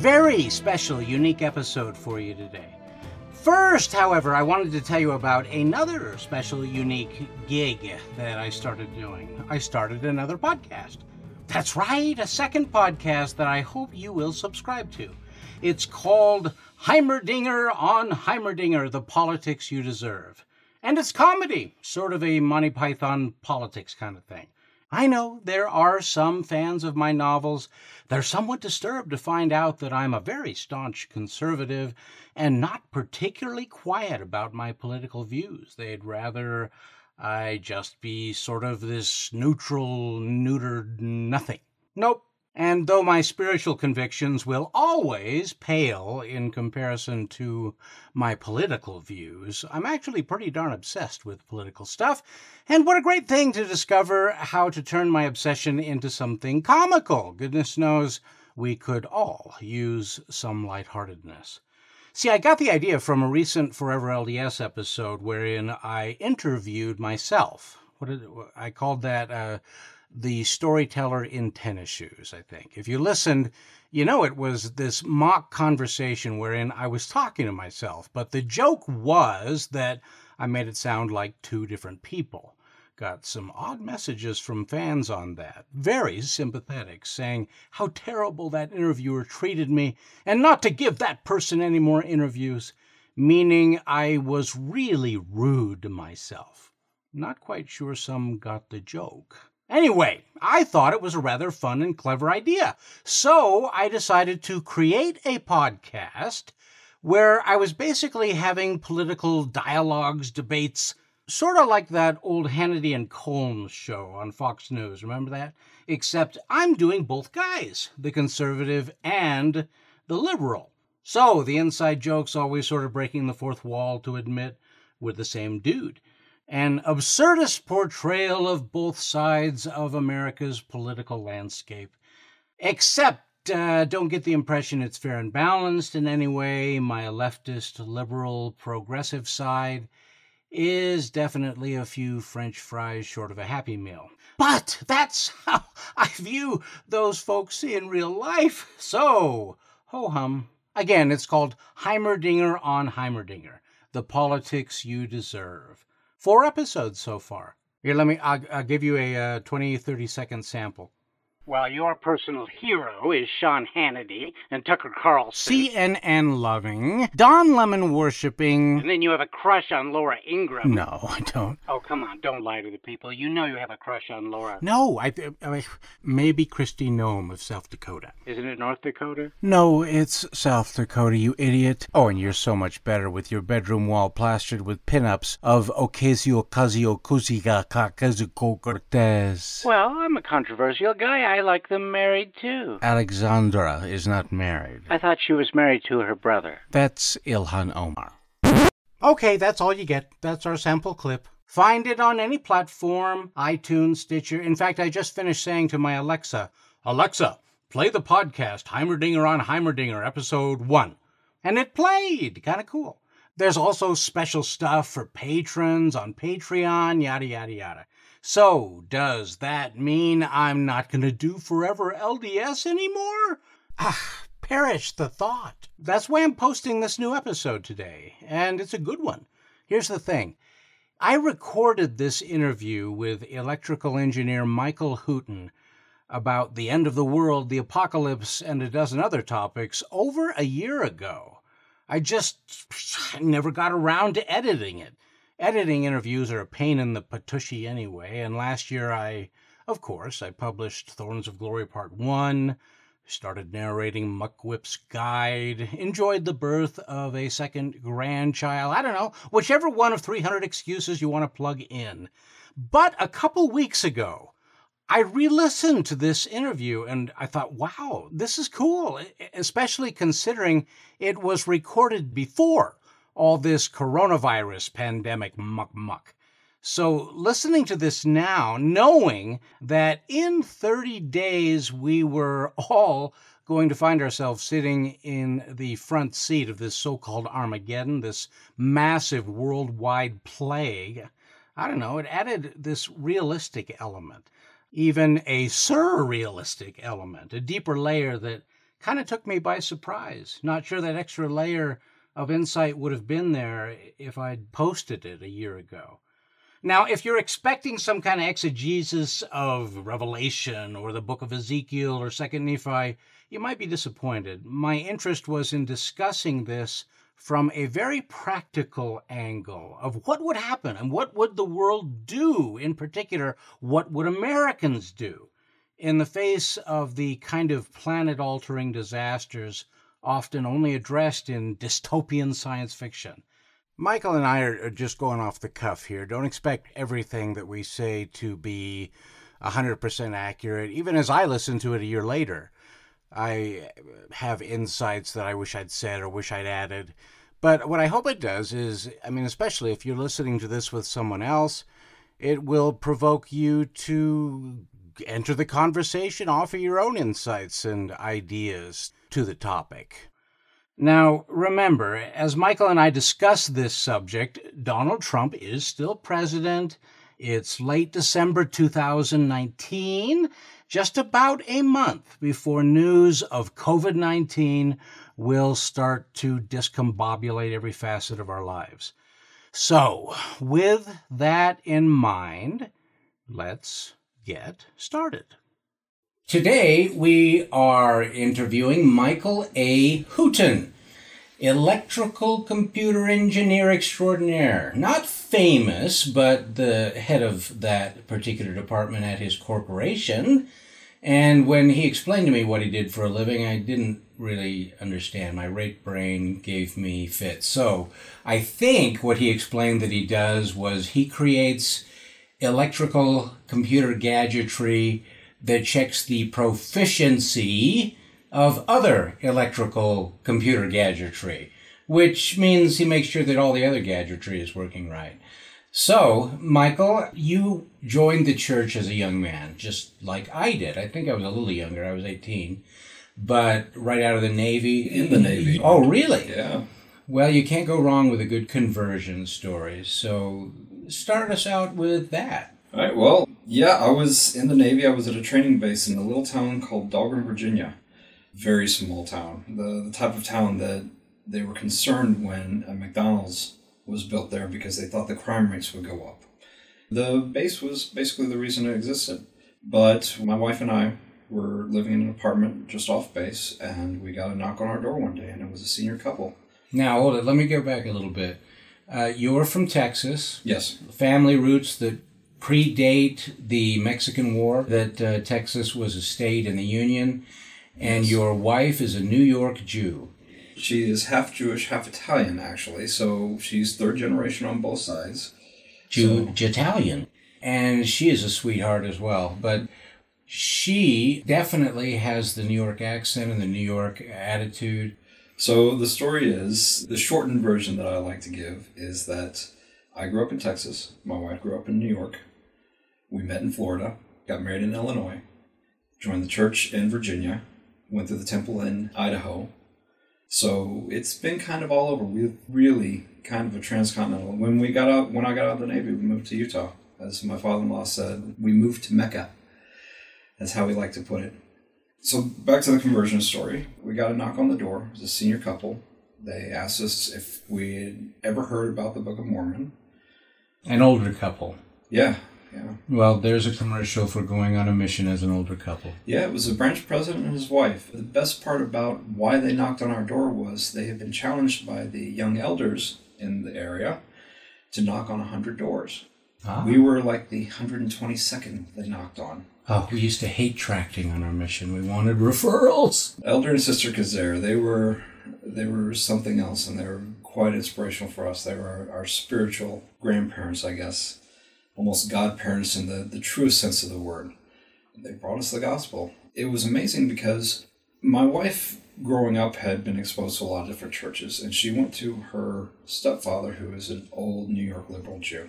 Very special, unique episode for you today. First, however, I wanted to tell you about another special, unique gig that I started doing. I started another podcast. That's right, a second podcast that I hope you will subscribe to. It's called Heimerdinger on Heimerdinger The Politics You Deserve. And it's comedy, sort of a Monty Python politics kind of thing. I know there are some fans of my novels. They're somewhat disturbed to find out that I'm a very staunch conservative and not particularly quiet about my political views. They'd rather I just be sort of this neutral, neutered nothing. Nope. And though my spiritual convictions will always pale in comparison to my political views, I'm actually pretty darn obsessed with political stuff. And what a great thing to discover how to turn my obsession into something comical. Goodness knows we could all use some lightheartedness. See, I got the idea from a recent Forever LDS episode wherein I interviewed myself. What did, I called that uh, the storyteller in tennis shoes, I think. If you listened, you know it was this mock conversation wherein I was talking to myself, but the joke was that I made it sound like two different people. Got some odd messages from fans on that. Very sympathetic, saying how terrible that interviewer treated me and not to give that person any more interviews, meaning I was really rude to myself. Not quite sure some got the joke. Anyway, I thought it was a rather fun and clever idea. So I decided to create a podcast where I was basically having political dialogues, debates, sort of like that old Hannity and Colmes show on Fox News. Remember that? Except I'm doing both guys, the conservative and the liberal. So the inside joke's always sort of breaking the fourth wall to admit we're the same dude an absurdist portrayal of both sides of America's political landscape. Except, uh, don't get the impression it's fair and balanced in any way. My leftist, liberal, progressive side is definitely a few French fries short of a Happy Meal. But that's how I view those folks in real life. So, ho hum. Again, it's called Heimerdinger on Heimerdinger The Politics You Deserve. Four episodes so far. Here, let me, I'll, I'll give you a uh, 20, 30 second sample. Well, your personal hero is Sean Hannity and Tucker Carlson. CNN loving, Don Lemon worshipping. And then you have a crush on Laura Ingraham. No, I don't. Oh, come on, don't lie to the people. You know you have a crush on Laura. No, I, I maybe Kristi Noem of South Dakota. Isn't it North Dakota? No, it's South Dakota, you idiot. Oh, and you're so much better with your bedroom wall plastered with pinups of Ocasio Ocasio Kuziga Kazuko Cortez. Well, I'm a controversial guy. I like them married too. Alexandra is not married. I thought she was married to her brother. That's Ilhan Omar. Okay, that's all you get. That's our sample clip. Find it on any platform iTunes, Stitcher. In fact, I just finished saying to my Alexa, Alexa, play the podcast Heimerdinger on Heimerdinger, episode one. And it played. Kind of cool. There's also special stuff for patrons on Patreon, yada, yada, yada. So, does that mean I'm not going to do Forever LDS anymore? Ah, perish the thought. That's why I'm posting this new episode today, and it's a good one. Here's the thing I recorded this interview with electrical engineer Michael Hooten about the end of the world, the apocalypse, and a dozen other topics over a year ago. I just never got around to editing it. Editing interviews are a pain in the patushy anyway, and last year I, of course, I published Thorns of Glory Part 1, started narrating Muckwhip's Guide, enjoyed the birth of a second grandchild, I don't know, whichever one of 300 excuses you want to plug in. But a couple weeks ago, I re listened to this interview and I thought, wow, this is cool, especially considering it was recorded before all this coronavirus pandemic muck muck. So, listening to this now, knowing that in 30 days we were all going to find ourselves sitting in the front seat of this so called Armageddon, this massive worldwide plague, I don't know, it added this realistic element. even a surrealistic element, a deeper layer that kind of took me by surprise. Not sure that extra layer of insight would have been there if I'd posted it a year ago. Now, if you're expecting some kind of exegesis of Revelation or the book of Ezekiel or 2nd Nephi, you might be disappointed. My interest was in discussing this from a very practical angle of what would happen and what would the world do in particular what would americans do in the face of the kind of planet altering disasters often only addressed in dystopian science fiction. Michael and i are just going off the cuff here. Don't expect everything that we say to be 100% accurate even as i listen to it a year later. I have insights that I wish I'd said or wish I'd added. But what I hope it does is, I mean, especially if you're listening to this with someone else, it will provoke you to enter the conversation, offer your own insights and ideas to the topic. Now, remember, as Michael and I discuss this subject, Donald Trump is still president. It's late December 2019, just about a month before news of COVID 19 will start to discombobulate every facet of our lives. So, with that in mind, let's get started. Today, we are interviewing Michael A. Hooton electrical computer engineer extraordinaire. Not famous, but the head of that particular department at his corporation. And when he explained to me what he did for a living, I didn't really understand. My rape brain gave me fits. So I think what he explained that he does was he creates electrical computer gadgetry that checks the proficiency of other electrical computer gadgetry, which means he makes sure that all the other gadgetry is working right. So, Michael, you joined the church as a young man, just like I did. I think I was a little younger. I was 18. But right out of the Navy. In the Navy. Oh, really? Yeah. Well, you can't go wrong with a good conversion story. So, start us out with that. All right. Well, yeah, I was in the Navy. I was at a training base in a little town called Dahlgren, Virginia very small town. The, the type of town that they were concerned when a McDonald's was built there because they thought the crime rates would go up. The base was basically the reason it existed. But my wife and I were living in an apartment just off base, and we got a knock on our door one day, and it was a senior couple. Now, hold it. Let me go back a little bit. Uh, you're from Texas. Yes. Family roots that predate the Mexican War, that uh, Texas was a state in the Union and your wife is a New York Jew. She is half Jewish, half Italian, actually. So she's third generation on both sides. Jew, so. Italian, and she is a sweetheart as well. But she definitely has the New York accent and the New York attitude. So the story is the shortened version that I like to give is that I grew up in Texas. My wife grew up in New York. We met in Florida, got married in Illinois, joined the church in Virginia, went to the temple in Idaho. So it's been kind of all over. We're really kind of a transcontinental. When we got out, when I got out of the Navy, we moved to Utah. As my father-in-law said, we moved to Mecca. That's how we like to put it. So back to the conversion story. We got a knock on the door. It was a senior couple. They asked us if we had ever heard about the Book of Mormon. An older couple. Yeah, yeah. Well, there's a commercial for going on a mission as an older couple. Yeah, it was a branch president and his wife. The best part about why they knocked on our door was they had been challenged by the young elders in the area to knock on 100 doors. Ah. We were like the 122nd they knocked on. Oh, we used to hate tracting on our mission. We wanted referrals. Elder and Sister Kazare, they were they were something else, and they were quite inspirational for us. They were our, our spiritual grandparents, I guess almost godparents in the, the truest sense of the word. They brought us the gospel. It was amazing because my wife, growing up, had been exposed to a lot of different churches, and she went to her stepfather, who is an old New York liberal Jew,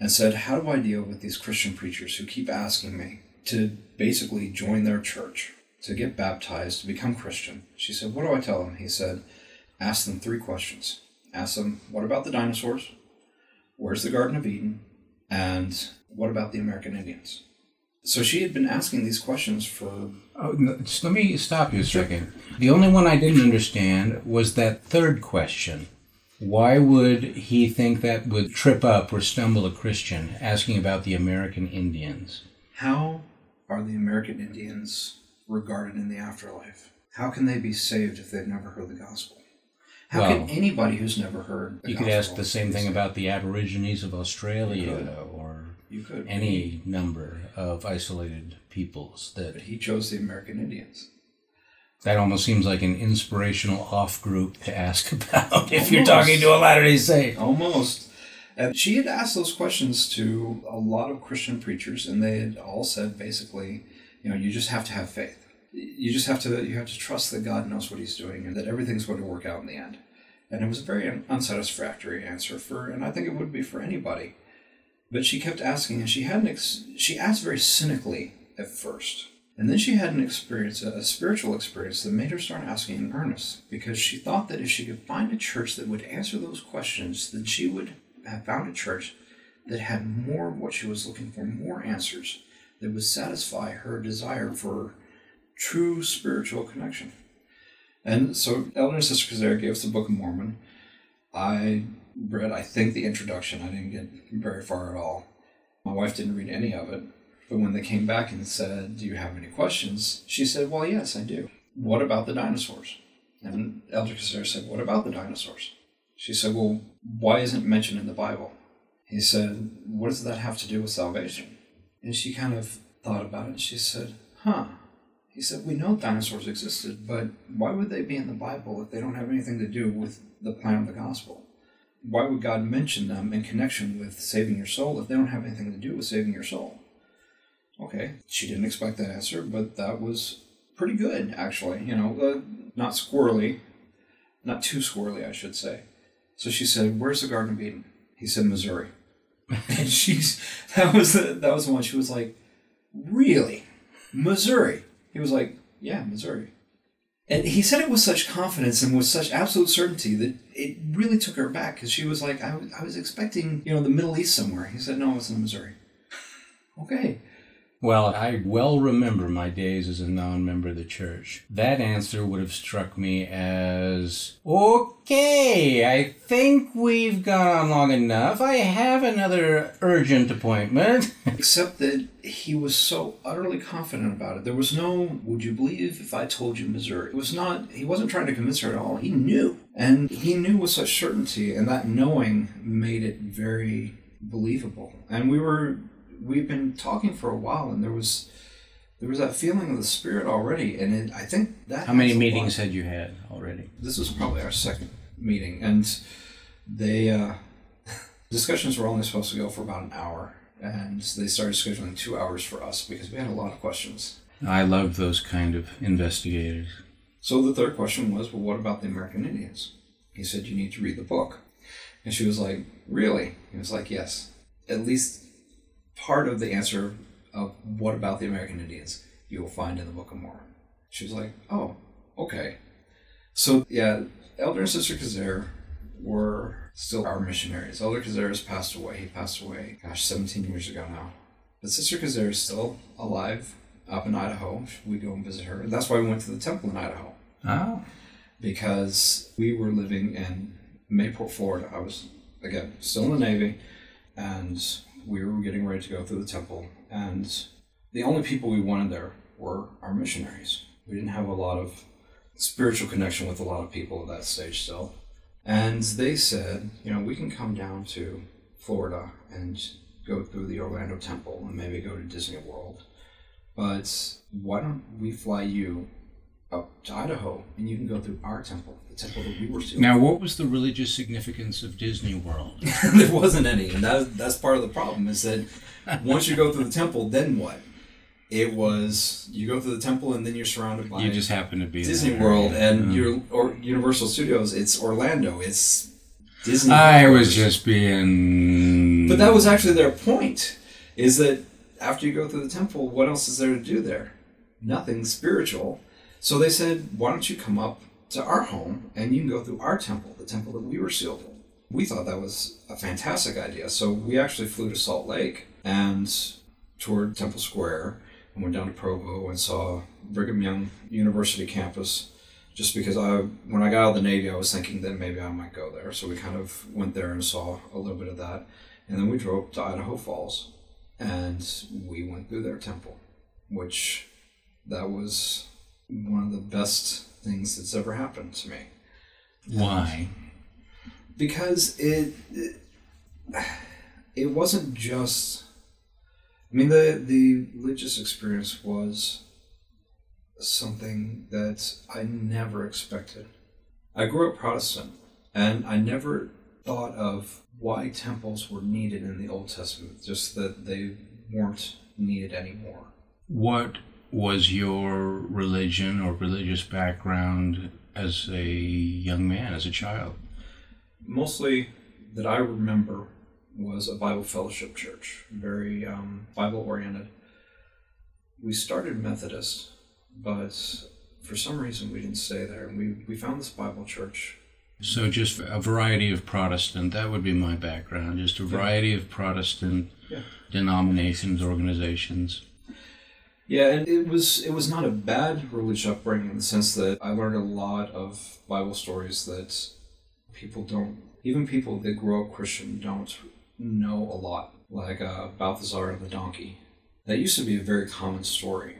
and said, How do I deal with these Christian preachers who keep asking me to basically join their church, to get baptized, to become Christian? She said, What do I tell them? He said, Ask them three questions. Ask them, What about the dinosaurs? Where's the Garden of Eden? And what about the American Indians? So she had been asking these questions for. Oh, no, let me stop you a second. The only one I didn't understand was that third question. Why would he think that would trip up or stumble a Christian asking about the American Indians? How are the American Indians regarded in the afterlife? How can they be saved if they've never heard the gospel? How Well, can anybody who's never heard the You could ask the same thing about the Aborigines of Australia or any number of isolated peoples But that he chose the American Indians. that almost seems like an inspirational off group to ask about if you're talking to a Latter-day Saint. Almost. And she had asked those questions to a lot of Christian preachers, and they had all said basically, you know, you just have to have faith. You just have to you have to trust that God knows what He's doing and that everything's going to work out in the end. And it was a very unsatisfactory answer for, and I think it would be for anybody. But she kept asking, and she had an ex- she asked very cynically at first, and then she had an experience, a, a spiritual experience that made her start asking in earnest, because she thought that if she could find a church that would answer those questions, then she would have found a church that had more of what she was looking for, more answers that would satisfy her desire for true spiritual connection. And so Elder and Sister Kazera gave us the Book of Mormon. I read, I think, the introduction. I didn't get very far at all. My wife didn't read any of it. But when they came back and said, Do you have any questions? She said, Well, yes, I do. What about the dinosaurs? And Elder Kazera said, What about the dinosaurs? She said, Well, why isn't it mentioned in the Bible? He said, What does that have to do with salvation? And she kind of thought about it she said, Huh. He said, We know dinosaurs existed, but why would they be in the Bible if they don't have anything to do with the plan of the gospel? Why would God mention them in connection with saving your soul if they don't have anything to do with saving your soul? Okay, she didn't expect that answer, but that was pretty good, actually. You know, uh, not squirrely, not too squirrely, I should say. So she said, "Where's the Garden of Eden?" He said, "Missouri." and she's that was the, that was the one. She was like, "Really, Missouri?" He was like, "Yeah, Missouri." And he said it with such confidence and with such absolute certainty that it really took her back because she was like, I, was- I was expecting, you know, the Middle East somewhere. He said, no, it's in Missouri. okay. Well, I well remember my days as a non member of the church. That answer would have struck me as okay, I think we've gone on long enough. I have another urgent appointment. Except that he was so utterly confident about it. There was no, would you believe if I told you Missouri? It was not, he wasn't trying to convince her at all. He knew. And he knew with such certainty, and that knowing made it very believable. And we were, we've been talking for a while, and there was, there was that feeling of the Spirit already. And it, I think that. How many has a lot- meetings had you had already? this was probably our second meeting, and they uh, discussions were only supposed to go for about an hour, and they started scheduling two hours for us because we had a lot of questions. I love those kind of investigators. So the third question was, well, what about the American Indians? He said, you need to read the book, and she was like, really? He was like, yes. At least part of the answer of what about the American Indians you will find in the Book of Mormon. She was like, oh, okay. So yeah, Elder and Sister Kazare were still our missionaries. Elder Kazare has passed away. He passed away, gosh, 17 years ago now. But Sister Kazare is still alive up in Idaho. We go and visit her. And that's why we went to the temple in Idaho Oh. because we were living in Mayport, Florida. I was, again, still in the Navy, and we were getting ready to go through the temple. And the only people we wanted there were our missionaries. We didn't have a lot of spiritual connection with a lot of people at that stage still. And they said, you know, we can come down to Florida and go through the Orlando Temple and maybe go to Disney World. But why don't we fly you up to Idaho and you can go through our temple, the temple that we were sealed. Now, what was the religious significance of Disney World? there wasn't any, and that, that's part of the problem is that once you go through the temple, then what? It was you go through the temple and then you're surrounded by You just happen to be Disney there. World and your or Universal Studios. It's Orlando. It's Disney. I was just being. But that was actually their point, is that after you go through the temple, what else is there to do there? Nothing spiritual. So they said, why don't you come up to our home and you can go through our temple, the temple that we were sealed in. We thought that was a fantastic idea. So we actually flew to Salt Lake and toward Temple Square and went down to Provo and saw Brigham Young University campus. Just because I, when I got out of the Navy, I was thinking that maybe I might go there. So we kind of went there and saw a little bit of that. And then we drove to Idaho Falls and we went through their temple, which that was one of the best things that's ever happened to me Why? because it, it it wasn't just I mean the the religious experience was something that I never expected. I grew up Protestant and I never thought of why temples were needed in the Old Testament, just that they weren't needed anymore. What was your religion or religious background as a young man, as a child? mostly that I remember was a Bible fellowship church, very um, Bible oriented. We started Methodist, but for some reason we didn't stay there. And we, we found this Bible church. So just a variety of Protestant. That would be my background. Just a variety of Protestant Yeah. denominations, organizations. Yeah, and it was it was not a bad religious upbringing in the sense that I learned a lot of Bible stories that people don't, even people that grow up Christian don't know a lot, like uh, Balthazar and the donkey. That used to be a very common story.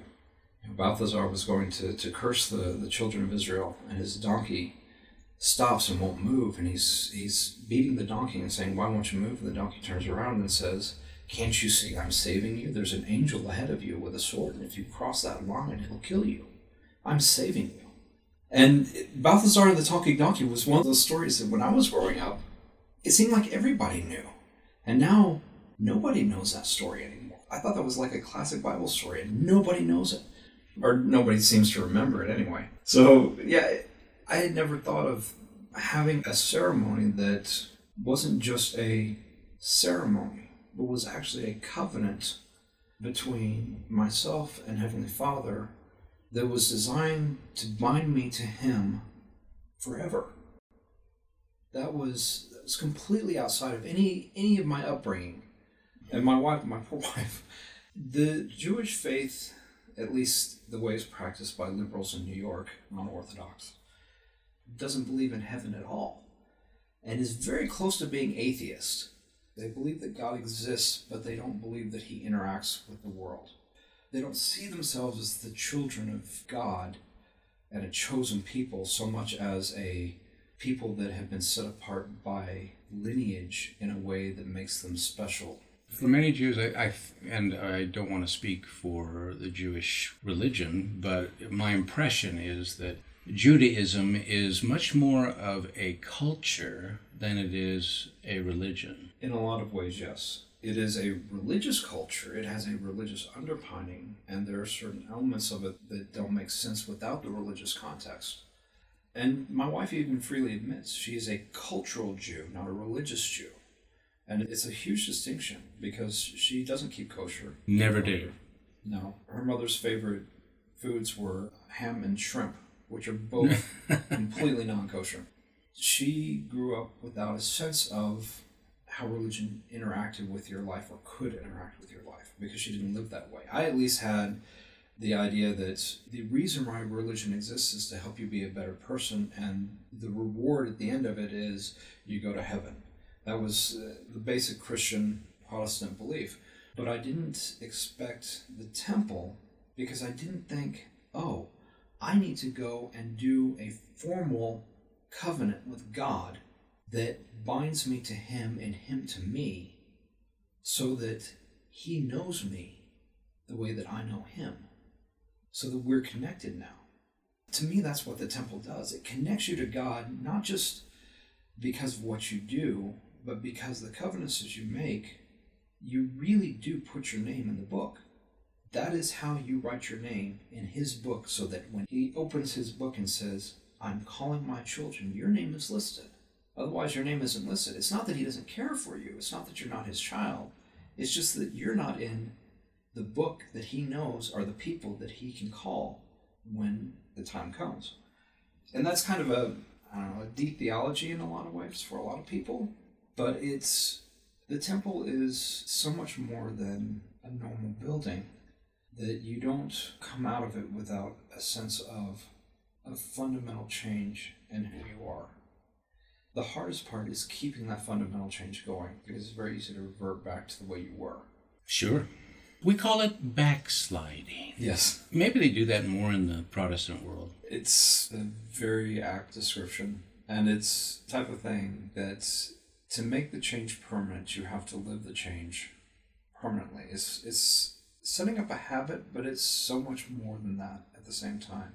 You know, Balthazar was going to, to curse the, the children of Israel, and his donkey stops and won't move, and he's he's beating the donkey and saying, "Why won't you move?" And the donkey turns around and says, "Can't you see I'm saving you? There's an angel ahead of you with a sword, and if you cross that line, he'll kill you. I'm saving you." And Balthazar and the Talking Donkey was one of those stories that when I was growing up, it seemed like everybody knew. And now nobody knows that story anymore. I thought that was like a classic Bible story, and nobody knows it. Or nobody seems to remember it anyway. So, yeah, I had never thought of having a ceremony that wasn't just a ceremony, but was actually a covenant between myself and Heavenly Father that was designed to bind me to Him forever. That was that was completely outside of any any of my upbringing, and my wife, my poor wife. The Jewish faith, at least the way it's practiced by liberals in New York, non-Orthodox, doesn't believe in heaven at all, and is very close to being atheist. They believe that God exists, but they don't believe that He interacts with the world. They don't see themselves as the children of God and a chosen people so much as a people that have been set apart by lineage in a way that makes them special. For many Jews, I, I and I don't want to speak for the Jewish religion, but my impression is that Judaism is much more of a culture than it is a religion. In a lot of ways, yes. It is a religious culture, it has a religious underpinning, and there are certain elements of it that don't make sense without the religious context. And my wife even freely admits she is a cultural Jew, not a religious Jew. And it's a huge distinction because she doesn't keep kosher. Never did. No. Her mother's favorite foods were ham and shrimp, which are both completely non kosher. She grew up without a sense of how religion interacted with your life or could interact with your life because she didn't live that way. I at least had the idea that the reason why religion exists is to help you be a better person, and the reward at the end of it is you go to heaven. That was uh, the basic Christian Protestant belief. But I didn't expect the temple because I didn't think, oh, I need to go and do a formal covenant with God that binds me to Him and Him to me so that He knows me the way that I know Him, so that we're connected now. To me, that's what the temple does. It connects you to God not just because of what you do, but because the covenants that you make, you really do put your name in the book. That is how you write your name in His book, so that when He opens His book and says, I'm calling my children, your name is listed. Otherwise, your name isn't listed. It's not that He doesn't care for you, it's not that you're not His child. It's just that you're not in the book that He knows are the people that He can call when the time comes. And that's kind of a, I don't know, a deep theology in a lot of ways for a lot of people, but it's The temple is so much more than a normal building that you don't come out of it without a sense of a fundamental change in who you are. The hardest part is keeping that fundamental change going because it's very easy to revert back to the way you were. Sure. We call it backsliding. Yes. Maybe they do that more in the Protestant world. It's a very apt description, and it's the type of thing that to make the change permanent, you have to live the change permanently. It's, it's setting up a habit, but it's so much more than that at the same time.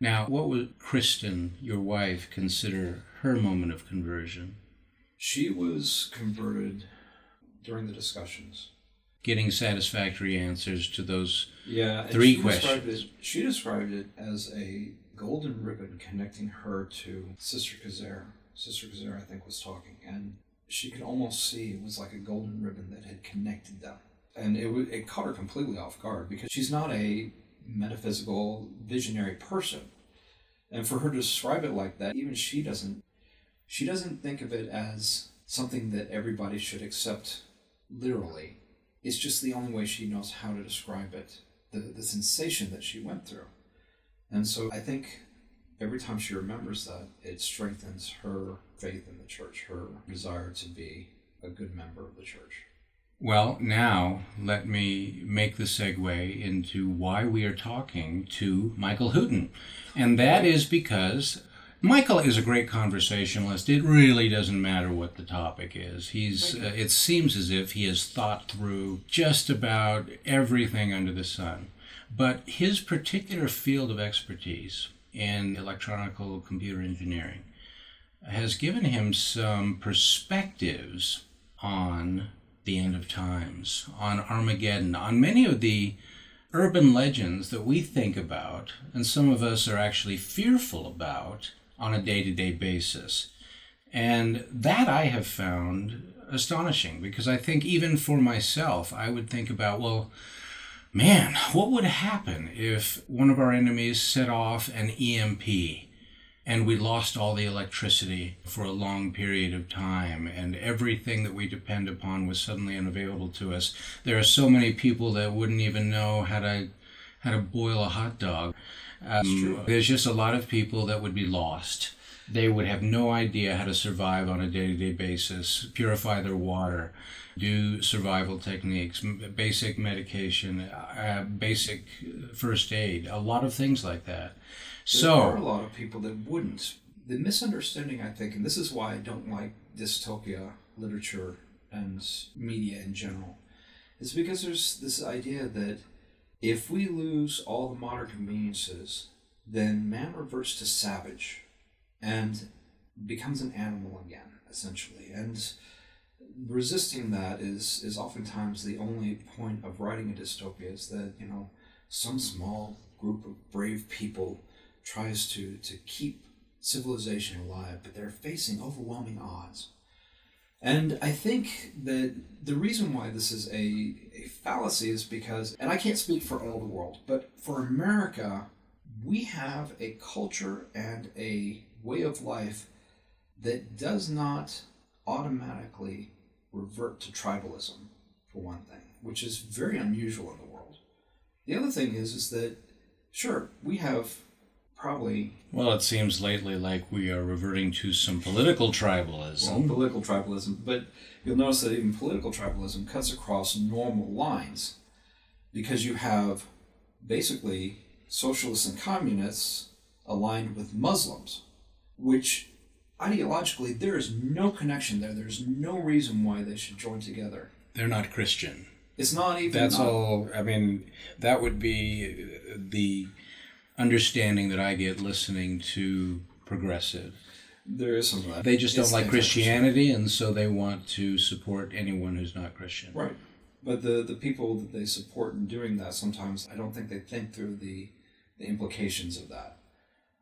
Now, what would Kristen, your wife, consider her moment of conversion? She was converted during the discussions. Getting satisfactory answers to those Yeah, Three she described questions. It, she described it as a golden ribbon connecting her to Sister Kazare. Sister Kazare, I think, was talking, and she could almost see it was like a golden ribbon that had connected them. And it, it caught her completely off guard because she's not a metaphysical, visionary person. And for her to describe it like that, even she doesn't she doesn't think of it as something that everybody should accept literally. It's just the only way she knows how to describe it, the, the sensation that she went through. And so I think every time she remembers that, it strengthens her faith in the church, her desire to be a good member of the church. Well, now let me make the segue into why we are talking to Michael Hooten. And that is because Michael is a great conversationalist. It really doesn't matter what the topic is. He's uh, it seems as if he has thought through just about everything under the sun. But his particular field of expertise in electronical computer engineering has given him some perspectives on the end of times, on Armageddon, on many of the urban legends that we think about, and some of us are actually fearful about on a day to day basis. And that I have found astonishing because I think even for myself, I would think about, well, man, what would happen if one of our enemies set off an EMP and we lost all the electricity for a long period of time. And everything that we depend upon was suddenly unavailable to us. There are so many people that wouldn't even know how to how to boil a hot dog. Um, there's just a lot of people that would be lost. They would have no idea how to survive on a day-to-day basis purify their water do survival techniques basic medication uh, basic first aid a lot of things like that So there are a lot of people that wouldn't. The misunderstanding, I think, and this is why I don't like dystopia literature and media in general, is because there's this idea that if we lose all the modern conveniences, then man reverts to savage and becomes an animal again, essentially. And resisting that is, is oftentimes the only point of writing a dystopia is that, you know, some small group of brave people tries to, to keep civilization alive, but they're facing overwhelming odds. And I think that the reason why this is a, a fallacy is because, and I can't speak for all the world, but for America, we have a culture and a way of life that does not automatically revert to tribalism, for one thing, which is very unusual in the world. The other thing is, is that, sure, we have probably Well, it seems lately like we are reverting to some political well, tribalism. political tribalism, but you'll notice that even political tribalism cuts across normal lines because you have basically socialists and communists aligned with Muslims, which ideologically there is no connection there. There's no reason why they should join together. They're not Christian. It's not even. That's not- all. I mean, that would be the understanding that I get listening to progressive. There is some of that. They just don't like. Christianity, and so they want to support anyone who's not Christian. Right. But the, the people that they support in doing that, sometimes I don't think they think through the, the implications of that.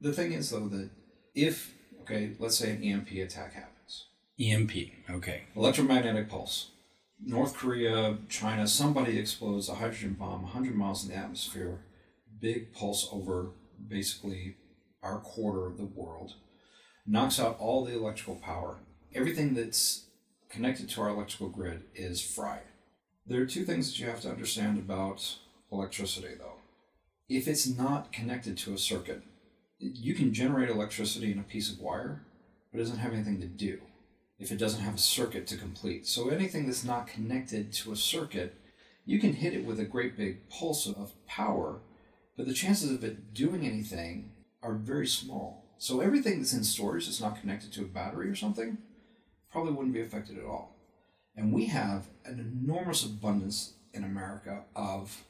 The thing is, though, that if, okay, let's say an EMP attack happens, EMP. Okay. electromagnetic pulse, North Korea, China, somebody explodes a hydrogen bomb 100 miles in the atmosphere, big pulse over basically our quarter of the world, knocks out all the electrical power. Everything that's connected to our electrical grid is fried. There are two things that you have to understand about electricity, though. If it's not connected to a circuit, you can generate electricity in a piece of wire, but it doesn't have anything to do if it doesn't have a circuit to complete. So anything that's not connected to a circuit, you can hit it with a great big pulse of power, but the chances of it doing anything are very small. So everything that's in storage that's not connected to a battery or something probably wouldn't be affected at all. And we have an enormous abundance in America of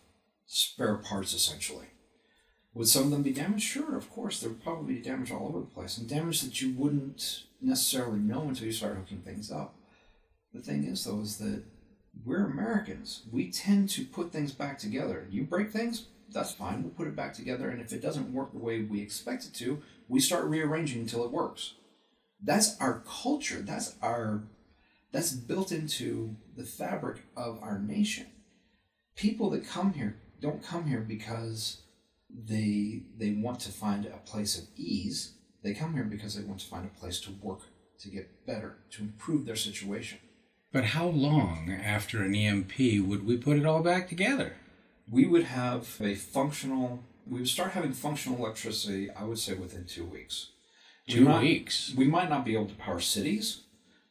spare parts essentially. Would some of them be damaged? Sure, of course. There would probably be damage all over the place, and damage that you wouldn't necessarily know until you start hooking things up. The thing is, though, is that we're Americans. We tend to put things back together. You break things, that's fine. We'll put it back together, and if it doesn't work the way we expect it to, we start rearranging until it works. That's our culture. That's our that's built into the fabric of our nation. People that come here don't come here because they they want to find a place of ease. They come here because they want to find a place to work, to get better, to improve their situation. But how long after an EMP would we put it all back together? We would have a functional. We would start having functional electricity. I would say within two weeks. We Two might- weeks. We might not be able to power cities,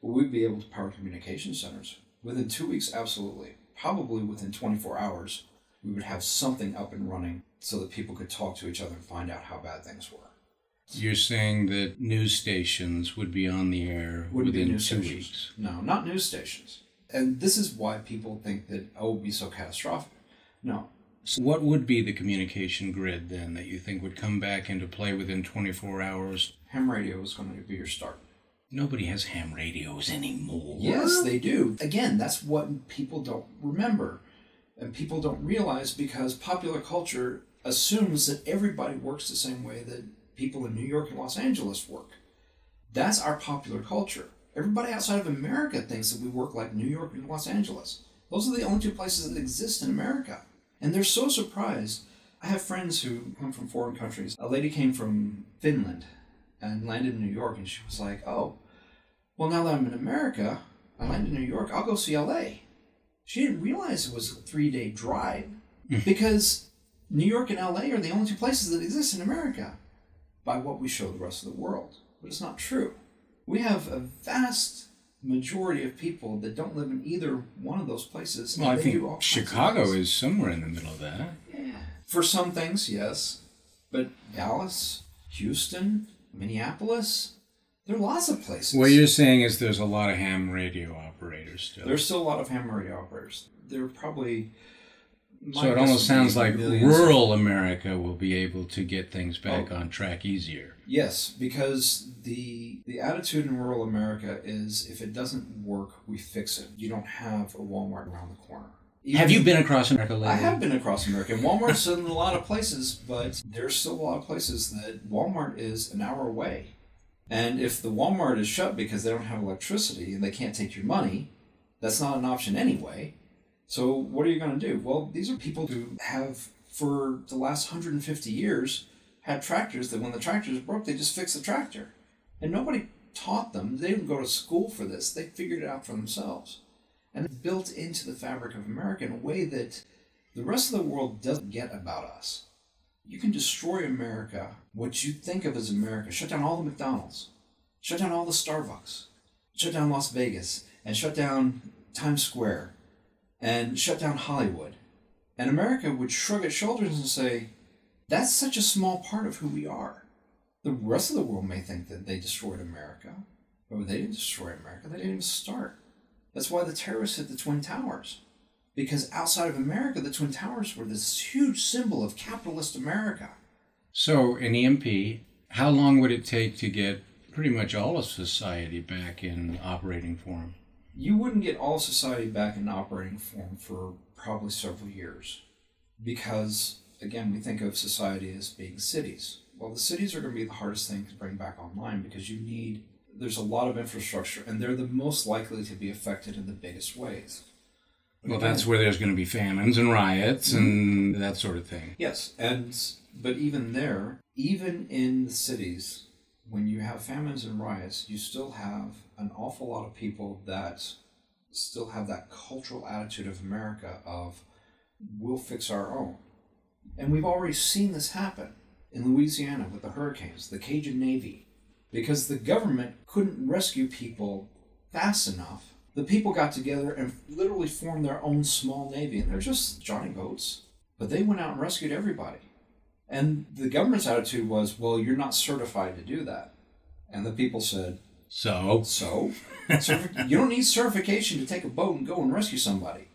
but we'd be able to power communication centers. Within two weeks, absolutely. Probably within 24 hours, we would have something up and running so that people could talk to each other and find out how bad things were. You're saying that news stations would be on the air Wouldn't within two stations. weeks. No, not news stations. And this is why people think that, oh, it would be so catastrophic. No. So what would be the communication grid then that you think would come back into play within 24 hours? Ham radio is going to be your start. Nobody has ham radios anymore. Yes, they do. Again, that's what people don't remember. And people don't realize because popular culture assumes that everybody works the same way that people in New York and Los Angeles work. That's our popular culture. Everybody outside of America thinks that we work like New York and Los Angeles. Those are the only two places that exist in America. And they're so surprised. I have friends who come from foreign countries. A lady came from Finland and landed in New York, and she was like, Oh, well, now that I'm in America, I landed in New York, I'll go see LA. She didn't realize it was a three day drive hmm. because New York and LA are the only two places that exist in America by what we show the rest of the world. But it's not true. We have a vast majority of people that don't live in either one of those places. Well, I think do all kinds of Chicago is somewhere in the middle of that. For some things, yes. But Dallas, Houston, Minneapolis, there are lots of places. What you're saying is there's a lot of ham radio operators still. There's still a lot of ham radio operators. There are probably. so it almost sounds like millions. rural America will be able to get things back Oh. on track easier. Yes, because the the attitude in rural America is if it doesn't work, we fix it. You don't have a Walmart around the corner. Have you been across America lately? I have been across America. Walmart's in a lot of places, but there's still a lot of places that Walmart is an hour away. And if the Walmart is shut because they don't have electricity and they can't take your money, that's not an option anyway. So what are you going to do? Well, these are people who have, for the last 150 years, had tractors that when the tractors broke, they just fixed the tractor. And nobody taught them. They didn't go to school for this. They figured it out for themselves. And it's built into the fabric of America in a way that the rest of the world doesn't get about us. You can destroy America, what you think of as America, shut down all the McDonald's, shut down all the Starbucks, shut down Las Vegas, and shut down Times Square, and shut down Hollywood. And America would shrug its shoulders and say, that's such a small part of who we are. The rest of the world may think that they destroyed America, but they didn't destroy America, they didn't even start. That's why the terrorists hit the Twin Towers. Because outside of America, the Twin Towers were this huge symbol of capitalist America. So, an EMP, how long would it take to get pretty much all of society back in operating form? You wouldn't get all society back in operating form for probably several years. Because, again, we think of society as being cities. Well, the cities are going to be the hardest thing to bring back online because you need, there's a lot of infrastructure, and they're the most likely to be affected in the biggest ways. But Well, again- that's where there's going to be famines and riots and mm-hmm. that sort of thing. Yes, and but even there, even in the cities, when you have famines and riots, you still have an awful lot of people that still have that cultural attitude of America of we'll fix our own. And we've already seen this happen in Louisiana with the hurricanes, the Cajun Navy, because the government couldn't rescue people fast enough. The people got together and literally formed their own small navy, and they're just Johnny boats. But they went out and rescued everybody. And the government's attitude was, well, you're not certified to do that. And the people said, So, so? You don't need certification to take a boat and go and rescue somebody.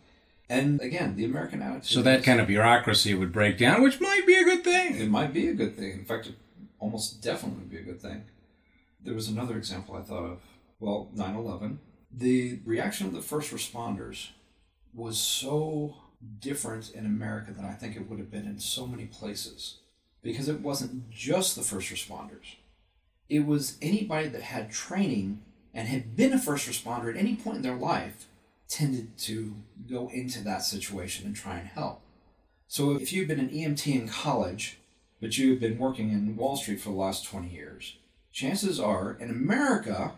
And again, the American attitude. so that kind of bureaucracy would break down, which might be a good thing. It might be a good thing. In fact, it almost definitely would be a good thing. There was another example I thought of. Well, 9 11. The reaction of the first responders was so different in America than I think it would have been in so many places. Because it wasn't just the first responders, it was anybody that had training and had been a first responder at any point in their life tended to go into that situation and try and help. So if you've been an EMT in college, but you've been working in Wall Street for the last 20 years, chances are in America,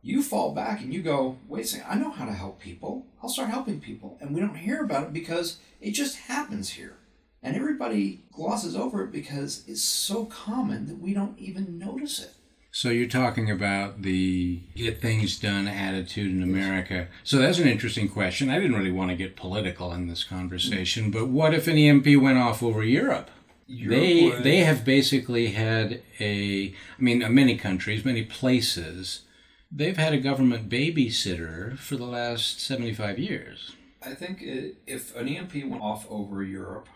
you fall back and you go, wait a second, I know how to help people. I'll start helping people. And we don't hear about it because it just happens here. And everybody glosses over it because it's so common that we don't even notice it. So you're talking about the get things done attitude in America. So that's an interesting question. I didn't really want to get political in this conversation, but what if an EMP went off over Europe? they Europe would- they have basically had a I mean uh, many countries, many places, they've had a government babysitter for the last 75 years. I think it, if an EMP went off over Europe,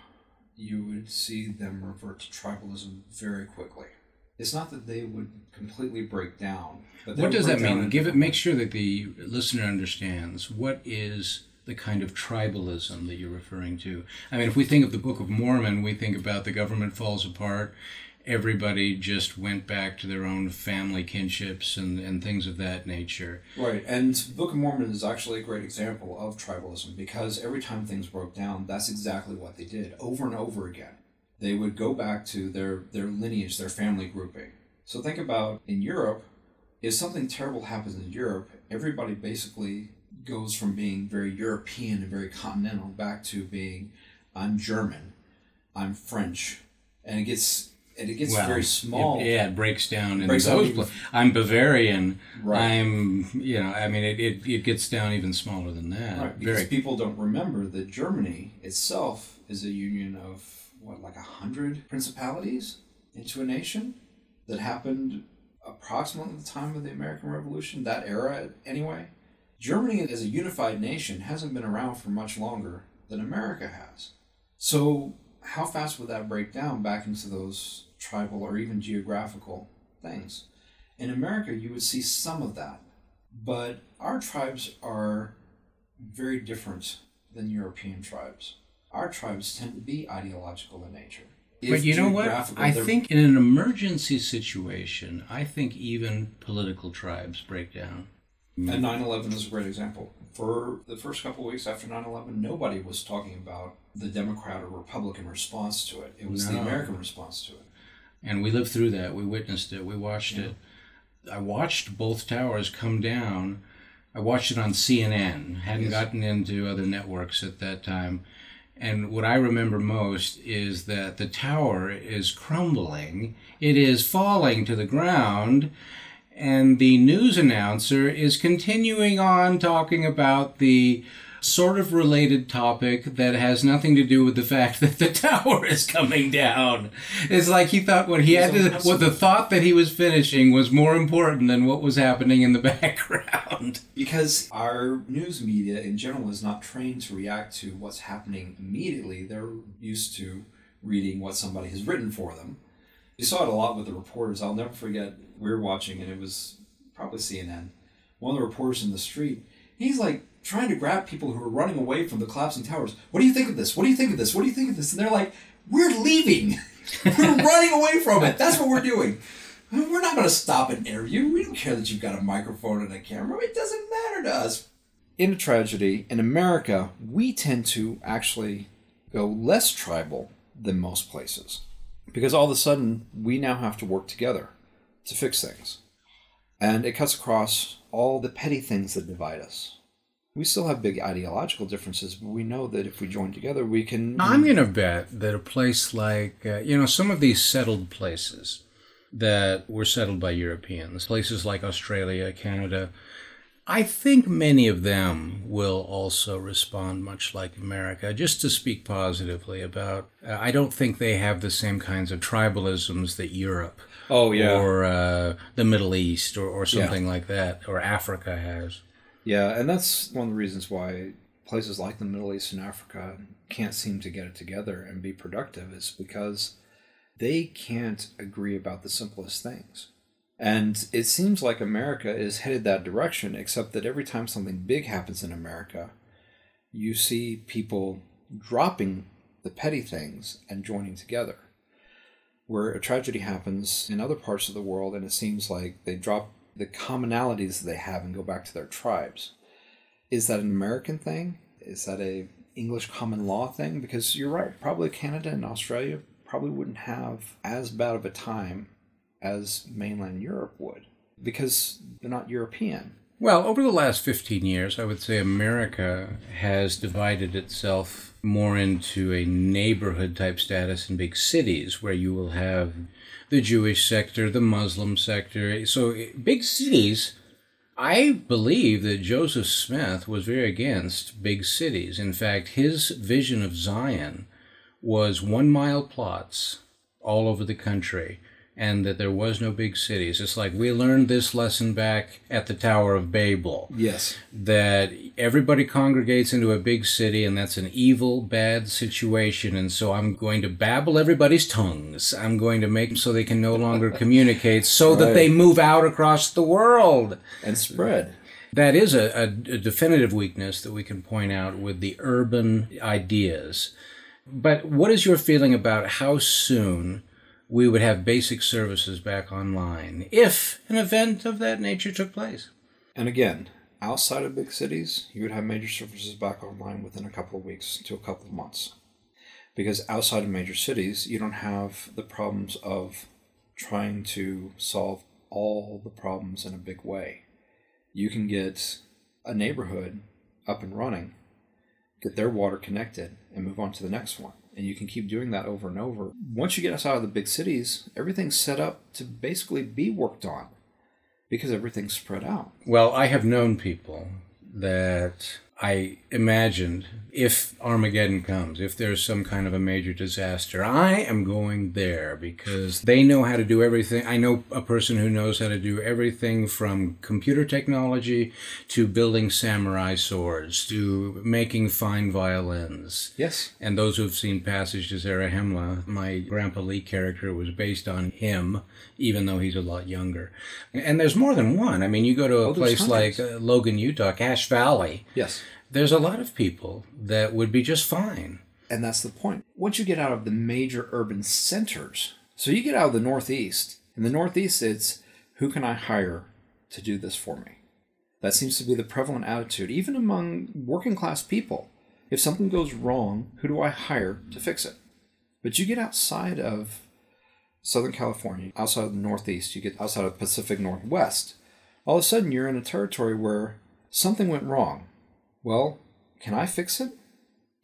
you would see them revert to tribalism very quickly. It's not that they would completely break down. But What does that mean? Give it make sure that the listener understands what is the kind of tribalism that you're referring to. I mean, if we think of the Book of Mormon, we think about the government falls apart, everybody just went back to their own family kinships and, and things of that nature. Right, and Book of Mormon is actually a great example of tribalism because every time things broke down, that's exactly what they did over and over again. They would go back to their, their lineage, their family grouping. So think about in Europe, if something terrible happens in Europe, everybody basically goes from being very European and very continental back to being I'm German, I'm French, and it gets and it gets Well, very small. It, yeah, it breaks down in Breaks down those even- pla- I'm Bavarian. Right. I'm, you know, I mean, it, it, it gets down even smaller than that. Right, because Very people don't remember that Germany itself is a union of what, like a hundred principalities into a nation that happened approximately the time of the American Revolution, that era anyway. Germany as a unified nation hasn't been around for much longer than America has. So how fast would that break down back into those tribal or even geographical things? In America, you would see some of that, but our tribes are very different than European tribes. Our tribes tend to be ideological in nature. But you know what? I think in an emergency situation, I think even political tribes break down. And 9 11 is a great example. For the first couple of weeks after 9 11, nobody was talking about the Democrat or Republican response to it. It was the American response to it. And we lived through that. We witnessed it. We watched it. I watched both towers come down. I watched it on CNN. Hadn't Yes. gotten into other networks at that time. And what I remember most is that the tower is crumbling. It is falling to the ground. And the news announcer is continuing on talking about the sort of related topic that has nothing to do with the fact that the tower is coming down. It's like he thought what he had to, what the thought that he was finishing was more important than what was happening in the background. Because our news media in general is not trained to react to what's happening immediately. They're used to reading what somebody has written for them. You saw it a lot with the reporters. I'll never forget, we were watching, and it was probably CNN. One of the reporters in the street, he's like trying to grab people who are running away from the collapsing towers. What do you think of this? What do you think of this? What do you think of this? And they're like, we're leaving. we're running away from it. That's what we're doing. We're not going to stop an interview. We don't care that you've got a microphone and a camera. It doesn't matter to us. In a tragedy, in America, we tend to actually go less tribal than most places. Because all of a sudden, we now have to work together. to fix things. And it cuts across all the petty things that divide us. We still have big ideological differences, but we know that if we join together, we can. I'm going to bet that a place like, uh, you know, some of these settled places that were settled by Europeans, places like Australia, Canada, I think many of them will also respond much like America. Just to speak positively about, uh, I don't think they have the same kinds of tribalisms that Europe Oh, yeah. or uh, the Middle East or, or Yeah. something like that, or Africa has. Yeah, and that's one of the reasons why places like the Middle East and Africa can't seem to get it together and be productive is because they can't agree about the simplest things. And it seems like America is headed that direction, except that every time something big happens in America, you see people dropping the petty things and joining together. Where a tragedy happens in other parts of the world, and it seems like they drop the commonalities they have and go back to their tribes. Is that an American thing? Is that a English common law thing? Because you're right, probably Canada and Australia probably wouldn't have as bad of a time as mainland Europe would because they're not European. Well, over the last 15 years, I would say America has divided itself more into a neighborhood type status in big cities where you will have the Jewish sector, the Muslim sector. So, big cities, I believe that Joseph Smith was very against big cities. In fact, his vision of Zion was one mile plots all over the country and that there was no big cities. It's like we learned this lesson back at the Tower of Babel Yes. that everybody congregates into a big city and that's an evil, bad situation. And so I'm going to babble everybody's tongues. I'm going to make them so they can no longer communicate so that they move out across the world. And spread. That is a, a, a definitive weakness that we can point out with the urban ideas. But what is your feeling about how soon we would have basic services back online if an event of that nature took place? And again, outside of big cities, you would have major services back online within a couple of weeks to a couple of months. Because outside of major cities, you don't have the problems of trying to solve all the problems in a big way. You can get a neighborhood up and running, get their water connected, and move on to the next one. And you can keep doing that over and over. Once you get outside of the big cities, everything's set up to basically be worked on because everything's spread out. Well, I have known people that I imagined if Armageddon comes, if there's some kind of a major disaster, I am going there because they know how to do everything. I know a person who knows how to do everything from computer technology to building samurai swords to making fine violins. Yes. And those who've seen Passage to Zarahemla, my Grandpa Lee character was based on him, even though he's a lot younger. And there's more than one. I mean, you go to a Oh, place like uh, Logan, Utah, Cache Valley, Yes. There's a lot of people that would be just fine. And that's the point. Once you get out of the major urban centers, so you get out of the Northeast, in the Northeast, it's who can I hire to do this for me? That seems to be the prevalent attitude, even among working class people. If something goes wrong, who do I hire to fix it? But you get outside of Southern California, outside of the Northeast, you get outside of Pacific Northwest, all of a sudden you're in a territory where something went wrong. Well, can I fix it?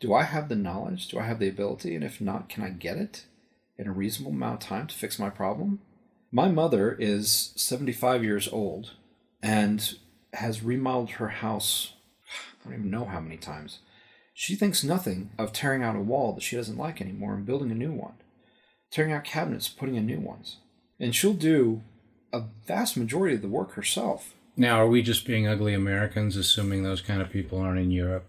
Do I have the knowledge? Do I have the ability? And if not, can I get it in a reasonable amount of time to fix my problem? My mother is 75 years old and has remodeled her house, I don't even know how many times. She thinks nothing of tearing out a wall that she doesn't like anymore and building a new one, tearing out cabinets, putting in new ones. And she'll do a vast majority of the work herself. Now, are we just being ugly Americans, assuming those kind of people aren't in Europe?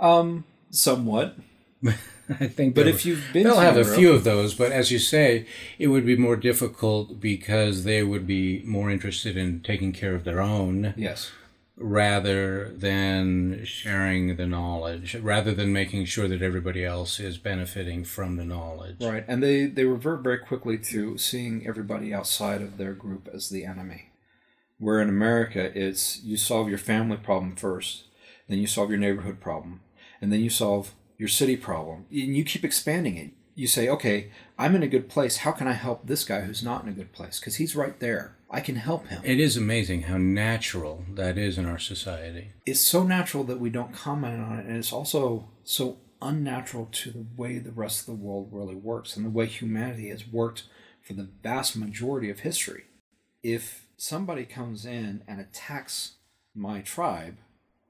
Um, somewhat. I think, But if you've been they'll have a few of those. But as you say, it would be more difficult because they would be more interested in taking care of their own Yes. rather than sharing the knowledge, rather than making sure that everybody else is benefiting from the knowledge. Right, and they they revert very quickly to seeing everybody outside of their group as the enemy. Where in America, it's you solve your family problem first, then you solve your neighborhood problem, and then you solve your city problem, and you keep expanding it. you say, okay, I'm in a good place. How can I help this guy who's not in a good place? Because he's right there. I can help him. It is amazing how natural that is in our society. It's so natural that we don't comment on it, and it's also so unnatural to the way the rest of the world really works and the way humanity has worked for the vast majority of history. If somebody comes in and attacks my tribe,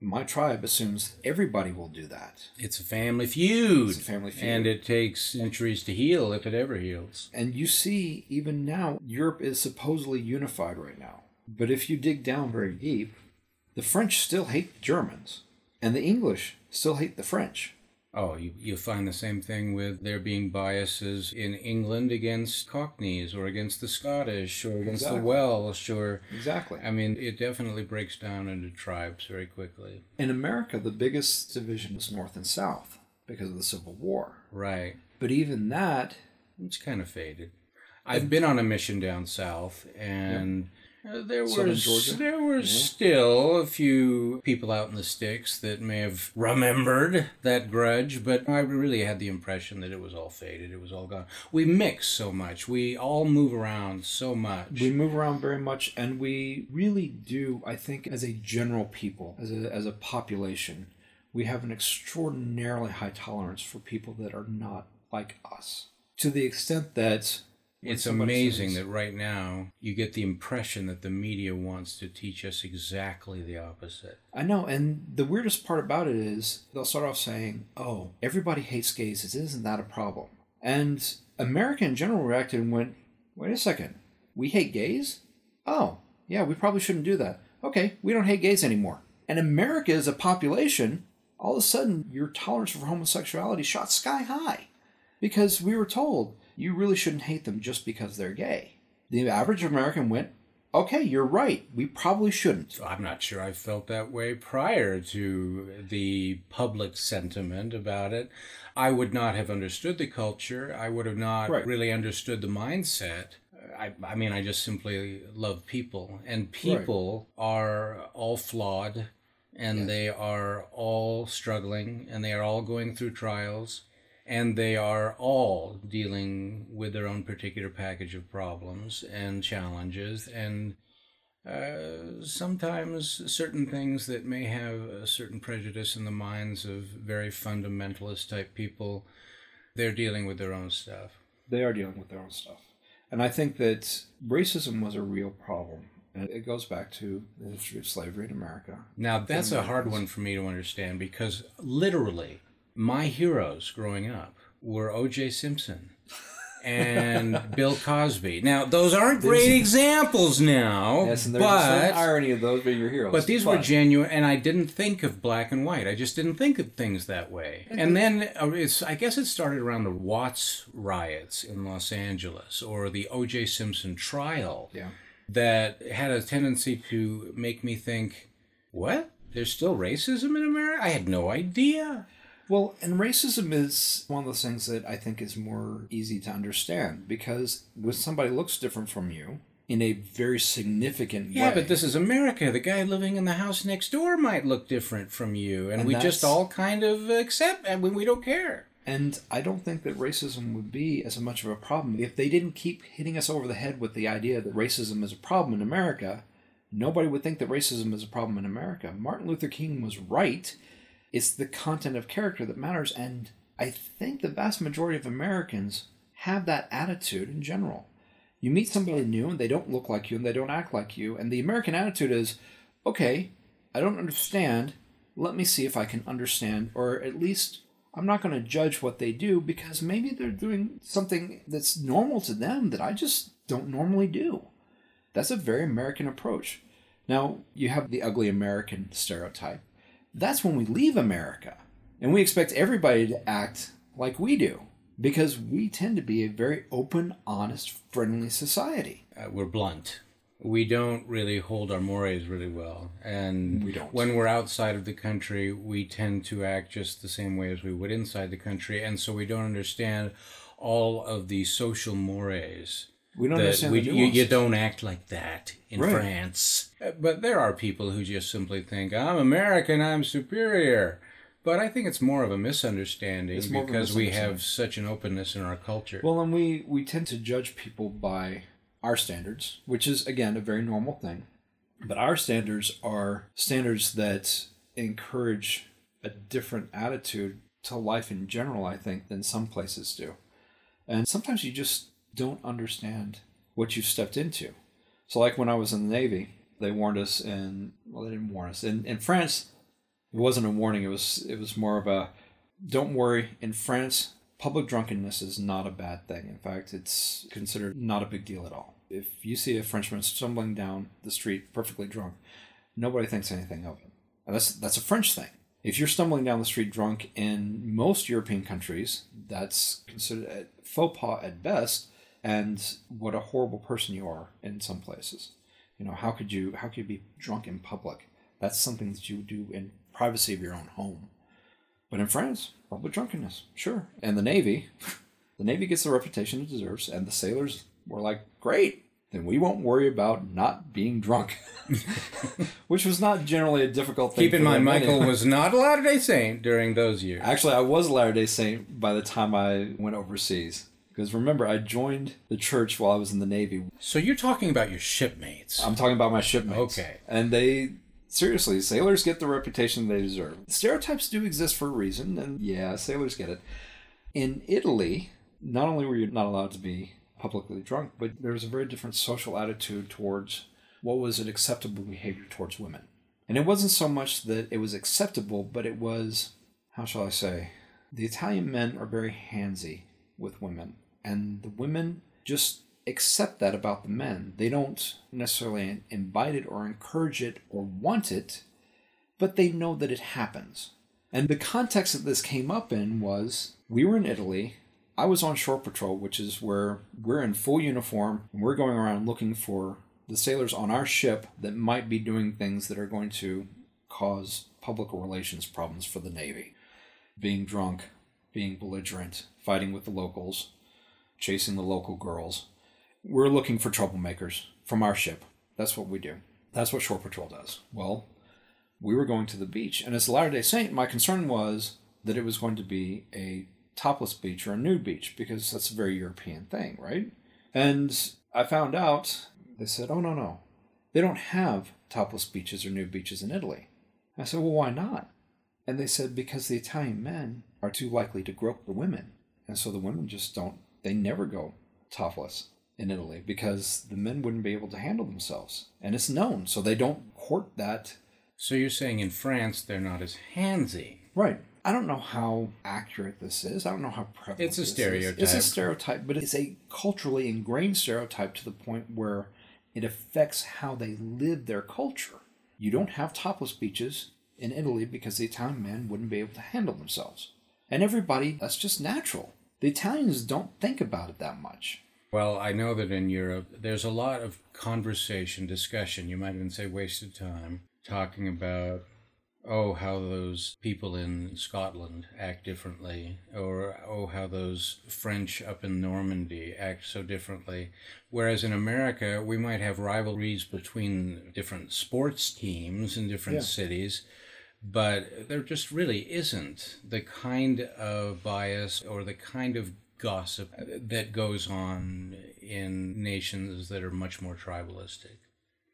my tribe assumes everybody will do that. It's a family feud. It's a family feud. And it takes centuries to heal if it ever heals. And you see, even now, Europe is supposedly unified right now. But if you dig down very deep, the French still hate the Germans, and the English still hate the French. Oh, you, you find the same thing with there being biases in England against Cockneys or against the Scottish or against Exactly. the Welsh or. Exactly. I mean, it definitely breaks down into tribes very quickly. In America, the biggest division is North and South because of the Civil War. Right. But even that, It's kind of faded. I've been on a mission down south, and uh, Uh, there Southern was there were still a few people out in the sticks that may have remembered that grudge, but I really had the impression that it was all faded. It was all gone. We mix so much. We all move around so much. we move around very much, and we really do, I think, as a general people, as a, as a population, we have an extraordinarily high tolerance for people that are not like us. To the extent that it's amazing says- that right now you get the impression that the media wants to teach us exactly the opposite. I know, and the weirdest part about it is they'll start off saying, "Oh, everybody hates gays. Isn't that a problem?" And America in general reacted and went, "Wait a second, we hate gays? Oh, yeah, we probably shouldn't do that. Okay, we don't hate gays anymore." And America as a population, all of a sudden, your tolerance for homosexuality shot sky high because we were told you really shouldn't hate them just because they're gay. The average American went, "Okay, you're right. We probably shouldn't." I'm not sure I felt that way prior to the public sentiment about it. I would not have understood the culture. I would have not Right. really understood the mindset. I, I mean, I just simply love people, and people are all flawed, and they are all struggling, and they are all going through trials, and they are all dealing with their own particular package of problems and challenges, and uh, sometimes certain things that may have a certain prejudice in the minds of very fundamentalist type people, they're dealing with their own stuff. they are dealing with their own stuff. And I think that racism was a real problem. And it goes back to the history of slavery in America. Now, that's a hard one for me to understand because literally, my heroes growing up were O.J. Simpson and Bill Cosby. Now, those aren't great examples now, Yes, and there's but some irony of those being your heroes. But these were genuine, and I didn't think of black and white. I just didn't think of things that way. And then uh, it's, I guess it started around the Watts riots in Los Angeles or the O.J. Simpson trial Yeah. that had a tendency to make me think, what? There's still racism in America? I had no idea. Well, and racism is one of those things that I think is more easy to understand because when somebody looks different from you in a very significant Yeah, way. Yeah, but this is America. The guy living in the house next door might look different from you, and, And we just all kind of accept, and we, we don't care. And I don't think that racism would be as much of a problem if they didn't keep hitting us over the head with the idea that racism is a problem in America. Nobody would think that racism is a problem in America. Martin Luther King was right. It's the content of character that matters. And I think the vast majority of Americans have that attitude in general. You meet somebody new and they don't look like you and they don't act like you. And the American attitude is okay, I don't understand. Let me see if I can understand, or at least I'm not going to judge what they do because maybe they're doing something that's normal to them that I just don't normally do. That's a very American approach. Now, you have the ugly American stereotype. That's when we leave America and we expect everybody to act like we do because we tend to be a very open, honest, friendly society. uh, we're blunt. We don't really hold our mores really well, and We when we're outside of the country, we tend to act just the same way as we would inside the country, and so we don't understand all of the social mores. We don't that understand we, the you, you don't act like that in Right. France. Uh, But there are people who just simply think, I'm American, I'm superior. But I think it's more of a misunderstanding It's more a because we have such an openness in our culture. Well, and we we tend to judge people by our standards, which is again a very normal thing. But our standards are standards that encourage a different attitude to life in general, I think, than some places do. And sometimes you just don't understand what you've stepped into. So, like when I was in the Navy, they warned us in well, they didn't warn us. In in France, it wasn't a warning. It was it was more of a don't worry. In France, public drunkenness is not a bad thing. In fact, it's considered not a big deal at all. If you see a Frenchman stumbling down the street perfectly drunk, nobody thinks anything of it. And that's that's a French thing. If you're stumbling down the street drunk in most European countries, that's considered a faux pas at best, and what a horrible person you are in some places. You know, how could you how could you be drunk in public? That's something that you would do in privacy of your own home. But in France, public drunkenness, sure. And the Navy, the Navy gets the reputation it deserves, and the sailors were like, great, then we won't worry about not being drunk. Which was not generally a difficult thing. To do. Keep in mind, Michael was not a Latter day Saint during those years. Actually, I was a Latter day Saint by the time I went overseas. Because remember, I joined the church while I was in the Navy. So you're talking about your shipmates. I'm talking about my shipmates. Okay. And they, seriously, sailors get the reputation they deserve. Stereotypes do exist for a reason, and yeah, sailors get it. In Italy, not only were you not allowed to be publicly drunk, but there was a very different social attitude towards what was an acceptable behavior towards women. And it wasn't so much that it was acceptable, but it was, how shall I say, the Italian men are very handsy with women, and the women just accept that about the men. They don't necessarily invite it or encourage it or want it, but they know that it happens. And the context that this came up in was we were in Italy. I was on shore patrol, which is where we're in full uniform and we're going around looking for the sailors on our ship that might be doing things that are going to cause public relations problems for the Navy. Being drunk, being belligerent, fighting with the locals, chasing the local girls. We're looking for troublemakers from our ship. That's what we do. That's what Shore Patrol does. Well, we were going to the beach, and as a Latter day Saint, my concern was that it was going to be a topless beach or a nude beach because that's a very European thing, right? And I found out they said, oh, no, no. They don't have topless beaches or nude beaches in Italy. I said, well, why not? And they said, because the Italian men are too likely to grope the women. And so the women just don't, they never go topless in Italy because the men wouldn't be able to handle themselves. And it's known. So they don't court that. So you're saying in France they're not as handsy. Right. I don't know how accurate this is. I don't know how prevalent It's a this is. stereotype. It's a stereotype, but it's a culturally ingrained stereotype to the point where it affects how they live their culture. You don't have topless beaches in Italy because the Italian men wouldn't be able to handle themselves. And everybody, that's just natural. The Italians don't think about it that much. Well, I know that in Europe there's a lot of conversation, discussion, you might even say wasted time, talking about, oh, how those people in Scotland act differently, or oh, how those French up in Normandy act so differently. Whereas in America, we might have rivalries between different sports teams in different Yeah. cities. But there just really isn't the kind of bias or the kind of gossip that goes on in nations that are much more tribalistic.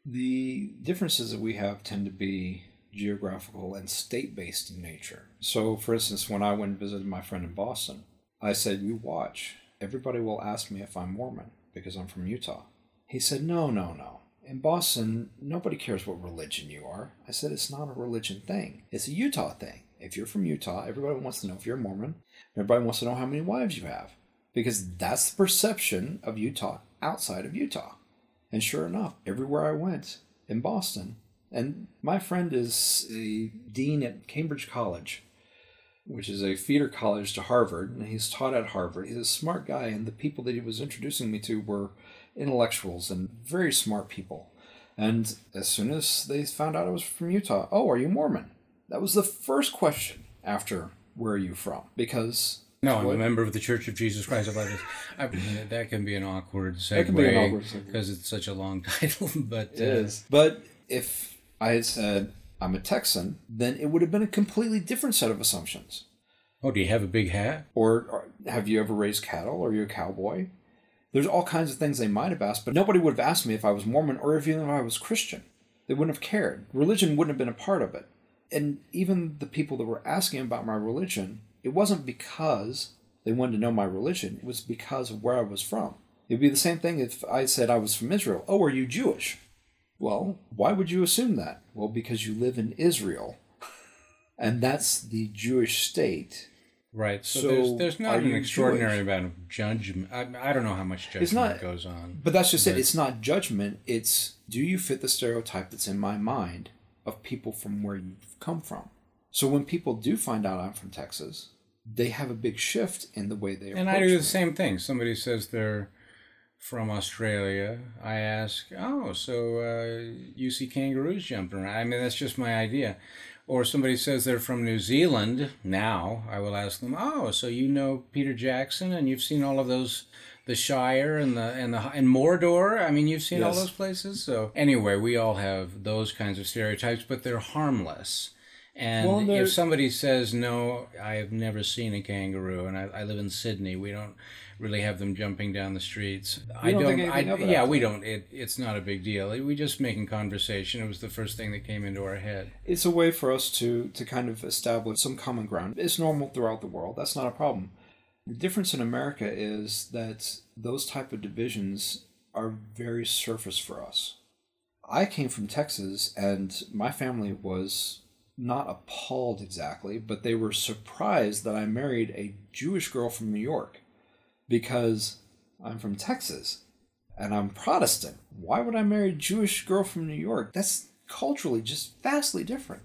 The differences that we have tend to be geographical and state based in nature. So, for instance, when I went and visited my friend in Boston, I said, You watch. Everybody will ask me if I'm Mormon because I'm from Utah. He said, No, no, no. In Boston, nobody cares what religion you are. I said, It's not a religion thing, it's a Utah thing. If you're from Utah, everybody wants to know if you're a Mormon. Everybody wants to know how many wives you have because that's the perception of Utah outside of Utah. And sure enough, everywhere I went in Boston, and my friend is a dean at Cambridge College, which is a feeder college to Harvard, and he's taught at Harvard. He's a smart guy, and the people that he was introducing me to were intellectuals and very smart people. And as soon as they found out I was from Utah, oh, are you Mormon? That was the first question after where are you from? Because No, I'm What? a member of the Church of Jesus Christ of Latter. I mean, that can be an awkward That can be awkward segue segue. because it's such a long title. But It uh, is. But if I had said I'm a Texan, then it would have been a completely different set of assumptions. Oh, do you have a big hat? Or, or have you ever raised cattle? Are you a cowboy? There's all kinds of things they might have asked, but nobody would have asked me if I was Mormon or even if I was Christian. They wouldn't have cared. Religion wouldn't have been a part of it. And even the people that were asking about my religion, it wasn't because they wanted to know my religion, it was because of where I was from. It'd be the same thing if I said I was from Israel. Oh, are you Jewish? Well, why would you assume that? Well, because you live in Israel. And that's the Jewish state. Right. So, So, there's, there's not an extraordinary Jewish? amount of judgment. I, I don't know how much judgment not- goes on. But that's just it. It's not judgment. It's do you fit the stereotype that's in my mind of people from where you've come from? So when people do find out I'm from Texas, they have a big shift in the way they And I do the me. same thing. Somebody says they're from Australia. I ask, oh, so uh, you see kangaroos jumping around. I mean, that's just my idea. Or somebody says they're from New Zealand. Now I will ask them, oh, so you know Peter Jackson and you've seen all of those, the Shire and the and the and Mordor. I mean, you've seen all those places. So anyway, we all have those kinds of stereotypes, but they're harmless. And Well, they're- if somebody says no, I have never seen a kangaroo, and I, I live in Sydney, we don't really have them jumping down the streets. I don't I, anything of it yeah, we don't. It, it's not a big deal. We just making conversation. It was the first thing that came into our head. It's a way for us to to kind of establish some common ground. It's normal throughout the world. That's not a problem. The difference in America is that those type of divisions are very surface for us. I came from Texas and my family was not appalled exactly, but they were surprised that I married a Jewish girl from New York because I'm from Texas and I'm Protestant. Why would I marry a Jewish girl from New York? That's culturally just vastly different.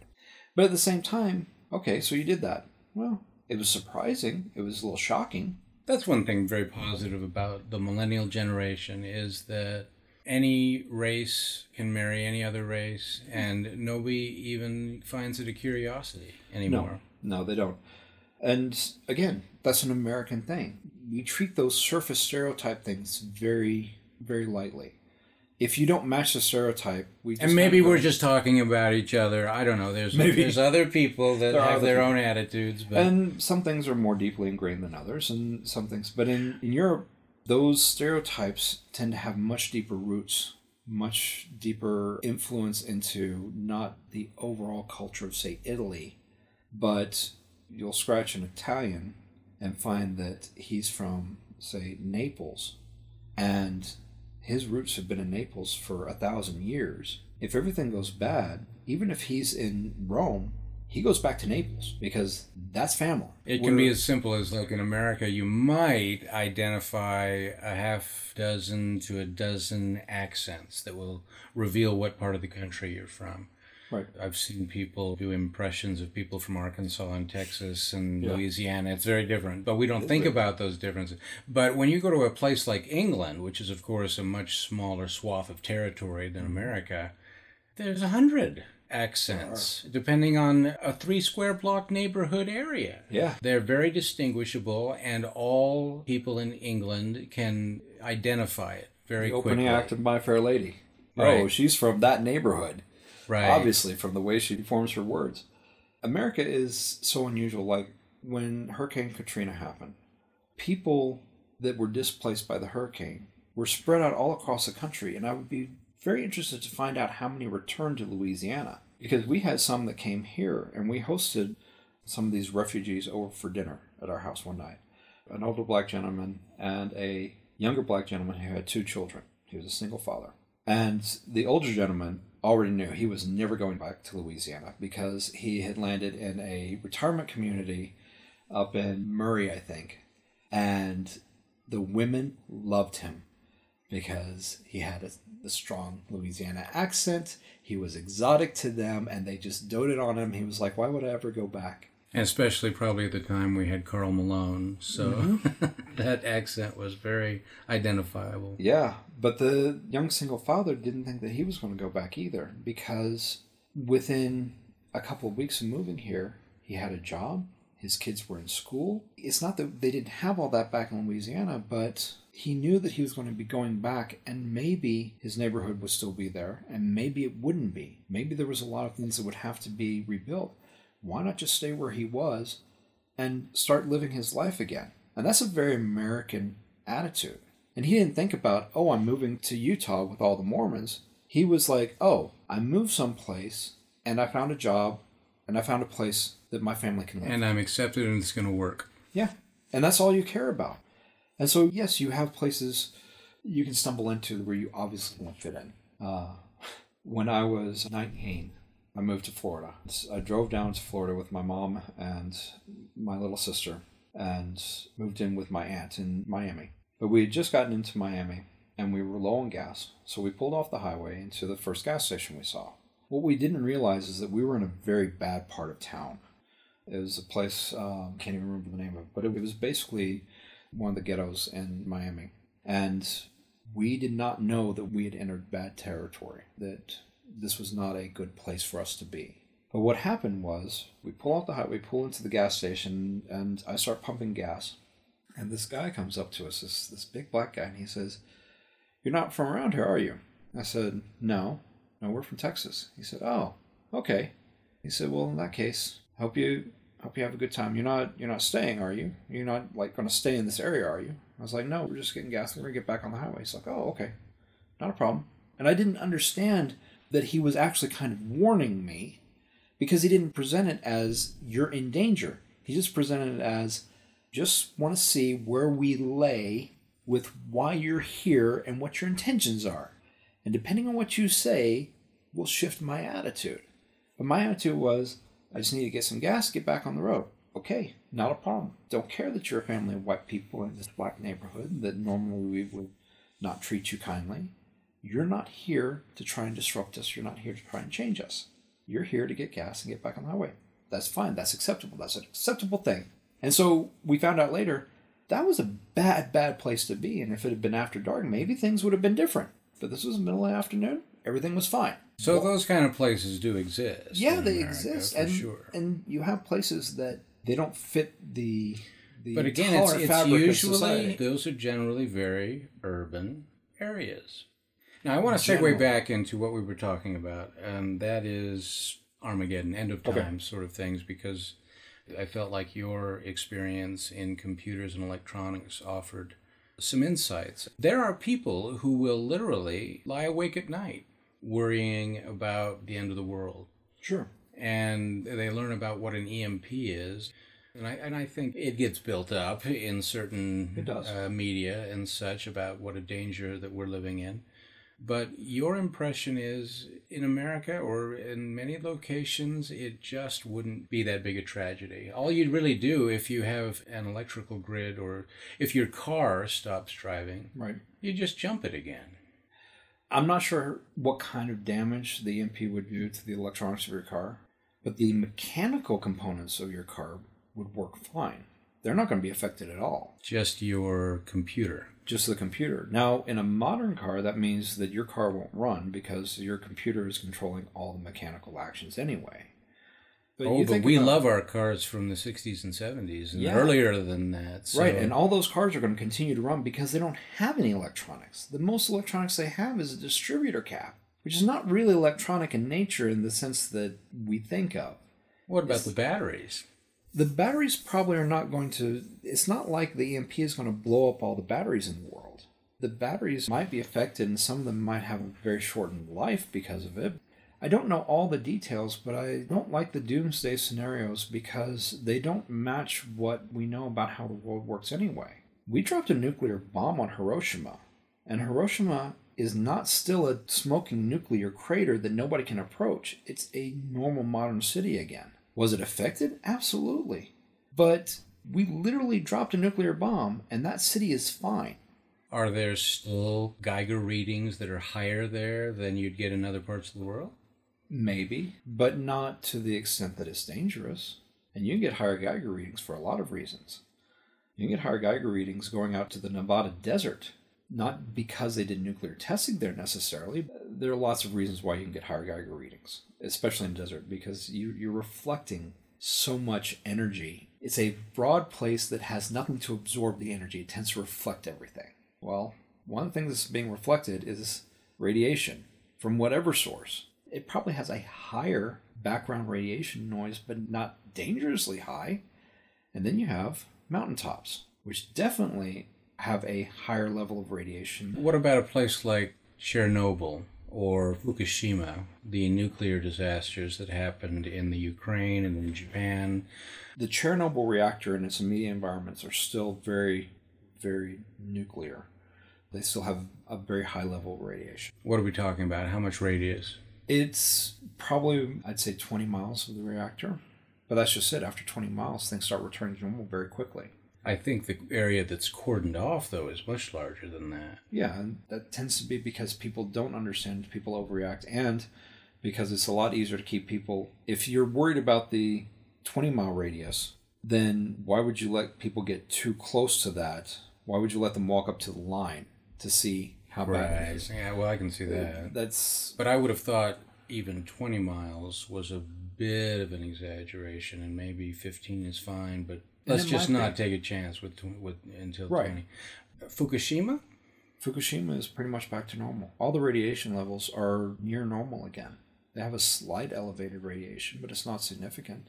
But at the same time, okay, so you did that. Well, it was surprising. It was a little shocking. That's one thing very positive about the millennial generation is that any race can marry any other race, and nobody even finds it a curiosity anymore. No, they don't. And again, that's an American thing. We treat those surface stereotype things very, very lightly. If you don't match the stereotype, we just And maybe we're just talking about each other. I don't know. There's Maybe. there's other people that There have their people. own attitudes, but and some things are more deeply ingrained than others, and some things. But in in Europe, those stereotypes tend to have much deeper roots, much deeper influence into not the overall culture of say Italy, but you'll scratch an Italian and find that he's from say Naples, and his roots have been in Naples for a thousand years. If everything goes bad, even if he's in Rome, he goes back to Naples because that's family. It can be as simple as like in America, you might identify a half dozen to a dozen accents that will reveal what part of the country you're from. Right. I've seen people do impressions of people from Arkansas and Texas and Yeah. Louisiana. It's very different, but we don't think about those differences. But when you go to a place like England, which is, of course, a much smaller swath of territory Mm-hmm. than America, there's a hundred accents, depending on a three square block neighborhood area. Yeah. They're very distinguishable, and all people in England can identify it very The opening quickly. act of My Fair Lady. Oh, she's from that neighborhood. Right. Obviously, from the way she forms her words. America is so unusual. Like when Hurricane Katrina happened, people that were displaced by the hurricane were spread out all across the country, and I would be very interested to find out how many returned to Louisiana because we had some that came here, and we hosted some of these refugees over for dinner at our house one night. An older black gentleman and a younger black gentleman who had two children. He was a single father. And the older gentleman already knew he was never going back to Louisiana because he had landed in a retirement community up in Murray, I think. And the women loved him because he had a, a strong Louisiana accent. He was exotic to them and they just doted on him. He was like, why would I ever go back? Especially probably at the time we had Karl Malone, so Mm-hmm. that accent was very identifiable. Yeah, but the young single father didn't think that he was going to go back either because within a couple of weeks of moving here, he had a job, His kids were in school. It's not that they didn't have all that back in Louisiana, but he knew that he was going to be going back and maybe his neighborhood would still be there and maybe it wouldn't be. Maybe there was a lot of things that would have to be rebuilt. Why not just stay where he was and start living his life again? And that's a very American attitude. And he didn't think about, oh, I'm moving to Utah with all the Mormons. He was like, oh, I moved someplace and I found a job and I found a place that my family can live. And I'm accepted and it's going to work. Yeah. And that's all you care about. And so, yes, you have places you can stumble into where you obviously won't fit in. Uh, when I was 19, I moved to Florida. I drove down to Florida with my mom and my little sister and moved in with my aunt in Miami. But we had just gotten into Miami and we were low on gas, so we pulled off the highway into the first gas station we saw. What we didn't realize is that we were in a very bad part of town. It was a place, um, can't even remember the name of it, but it was basically one of the ghettos in Miami. And we did not know that we had entered bad territory, that this was not a good place for us to be. But what happened was we pull off the highway, pull into the gas station, and I start pumping gas. And this guy comes up to us, this, this big black guy, and he says, You're not from around here, are you? I said, No. No, we're from Texas. He said, Oh, okay. He said, Well, in that case, hope you hope you have a good time. You're not you're not staying, are you? You're not like to stay in this area, are you? I was like, no, we're just getting gas. We're gonna get back on the highway. He's like, oh, okay, not a problem. And I didn't understand that he was actually kind of warning me because he didn't present it as you're in danger. He just presented it as just want to see where we lay with why you're here and what your intentions are. And depending on what you say, will shift my attitude. But my attitude was, I just need to get some gas, get back on the road. Okay, not a problem. Don't care that you're a family of white people in this black neighborhood that normally we would not treat you kindly. You're not here to try and disrupt us. You're not here to try and change us. You're here to get gas and get back on the highway. That's fine. That's acceptable. That's an acceptable thing. And so we found out later that was a bad, bad place to be. And if it had been after dark, maybe things would have been different. But this was middle of the afternoon. Everything was fine. So well, those kind of places do exist. Yeah, they America, exist, and sure. and you have places that they don't fit the. the but again, it's, it's usually those are generally very urban areas. Now, I want to segue back into what we were talking about, and that is Armageddon, end of time okay. sort of things, because I felt like your experience in computers and electronics offered some insights. There are people who will literally lie awake at night worrying about the end of the world. Sure. And they learn about what an EMP is. And I, and I think it gets built up in certain uh, media and such about what a danger that we're living in. But your impression is in America or in many locations, it just wouldn't be that big a tragedy. All you'd really do if you have an electrical grid or if your car stops driving, right. you just jump it again. I'm not sure what kind of damage the EMP would do to the electronics of your car, but the mechanical components of your car would work fine. They're not going to be affected at all. Just your computer. Just the computer. Now, in a modern car, that means that your car won't run because your computer is controlling all the mechanical actions anyway. But oh, but we about, love our cars from the 60s and 70s and yeah. earlier than that. So. Right, and all those cars are going to continue to run because they don't have any electronics. The most electronics they have is a distributor cap, which is not really electronic in nature in the sense that we think of. What about it's, the batteries? The batteries probably are not going to. It's not like the EMP is going to blow up all the batteries in the world. The batteries might be affected, and some of them might have a very shortened life because of it I don't know all the details, but I don't like the doomsday scenarios because they don't match what we know about how the world works anyway. We dropped a nuclear bomb on Hiroshima, and Hiroshima is not still a smoking nuclear crater that nobody can approach. It's a normal modern city again. Was it affected? Absolutely. But we literally dropped a nuclear bomb, and that city is fine. Are there still Geiger readings that are higher there than you'd get in other parts of the world? Maybe, but not to the extent that it's dangerous. And you can get higher Geiger readings for a lot of reasons. You can get higher Geiger readings going out to the Nevada desert, not because they did nuclear testing there necessarily. There are lots of reasons why you can get higher Geiger readings, especially in the desert, because you, you're reflecting so much energy. It's a broad place that has nothing to absorb the energy. It tends to reflect everything. Well, one thing that's being reflected is radiation from whatever source. It probably has a higher background radiation noise, but not dangerously high. And then you have mountaintops, which definitely have a higher level of radiation. What about a place like Chernobyl or Fukushima, the nuclear disasters that happened in the Ukraine and in Japan? The Chernobyl reactor and its immediate environments are still very, very nuclear. They still have a very high level of radiation. What are we talking about? How much radius? It's probably, I'd say, 20 miles of the reactor. But that's just it. After 20 miles, things start returning to normal very quickly. I think the area that's cordoned off, though, is much larger than that. Yeah, and that tends to be because people don't understand, people overreact, and because it's a lot easier to keep people. If you're worried about the 20 mile radius, then why would you let people get too close to that? Why would you let them walk up to the line to see how bad it is? Yeah, well, I can see that. That's But I would have thought even 20 miles was a bit of an exaggeration, and maybe 15 is fine, but let's just not be. take a chance with, with until Right. 20. Fukushima? Fukushima is pretty much back to normal. All the radiation levels are near normal again. They have a slight elevated radiation, but it's not significant.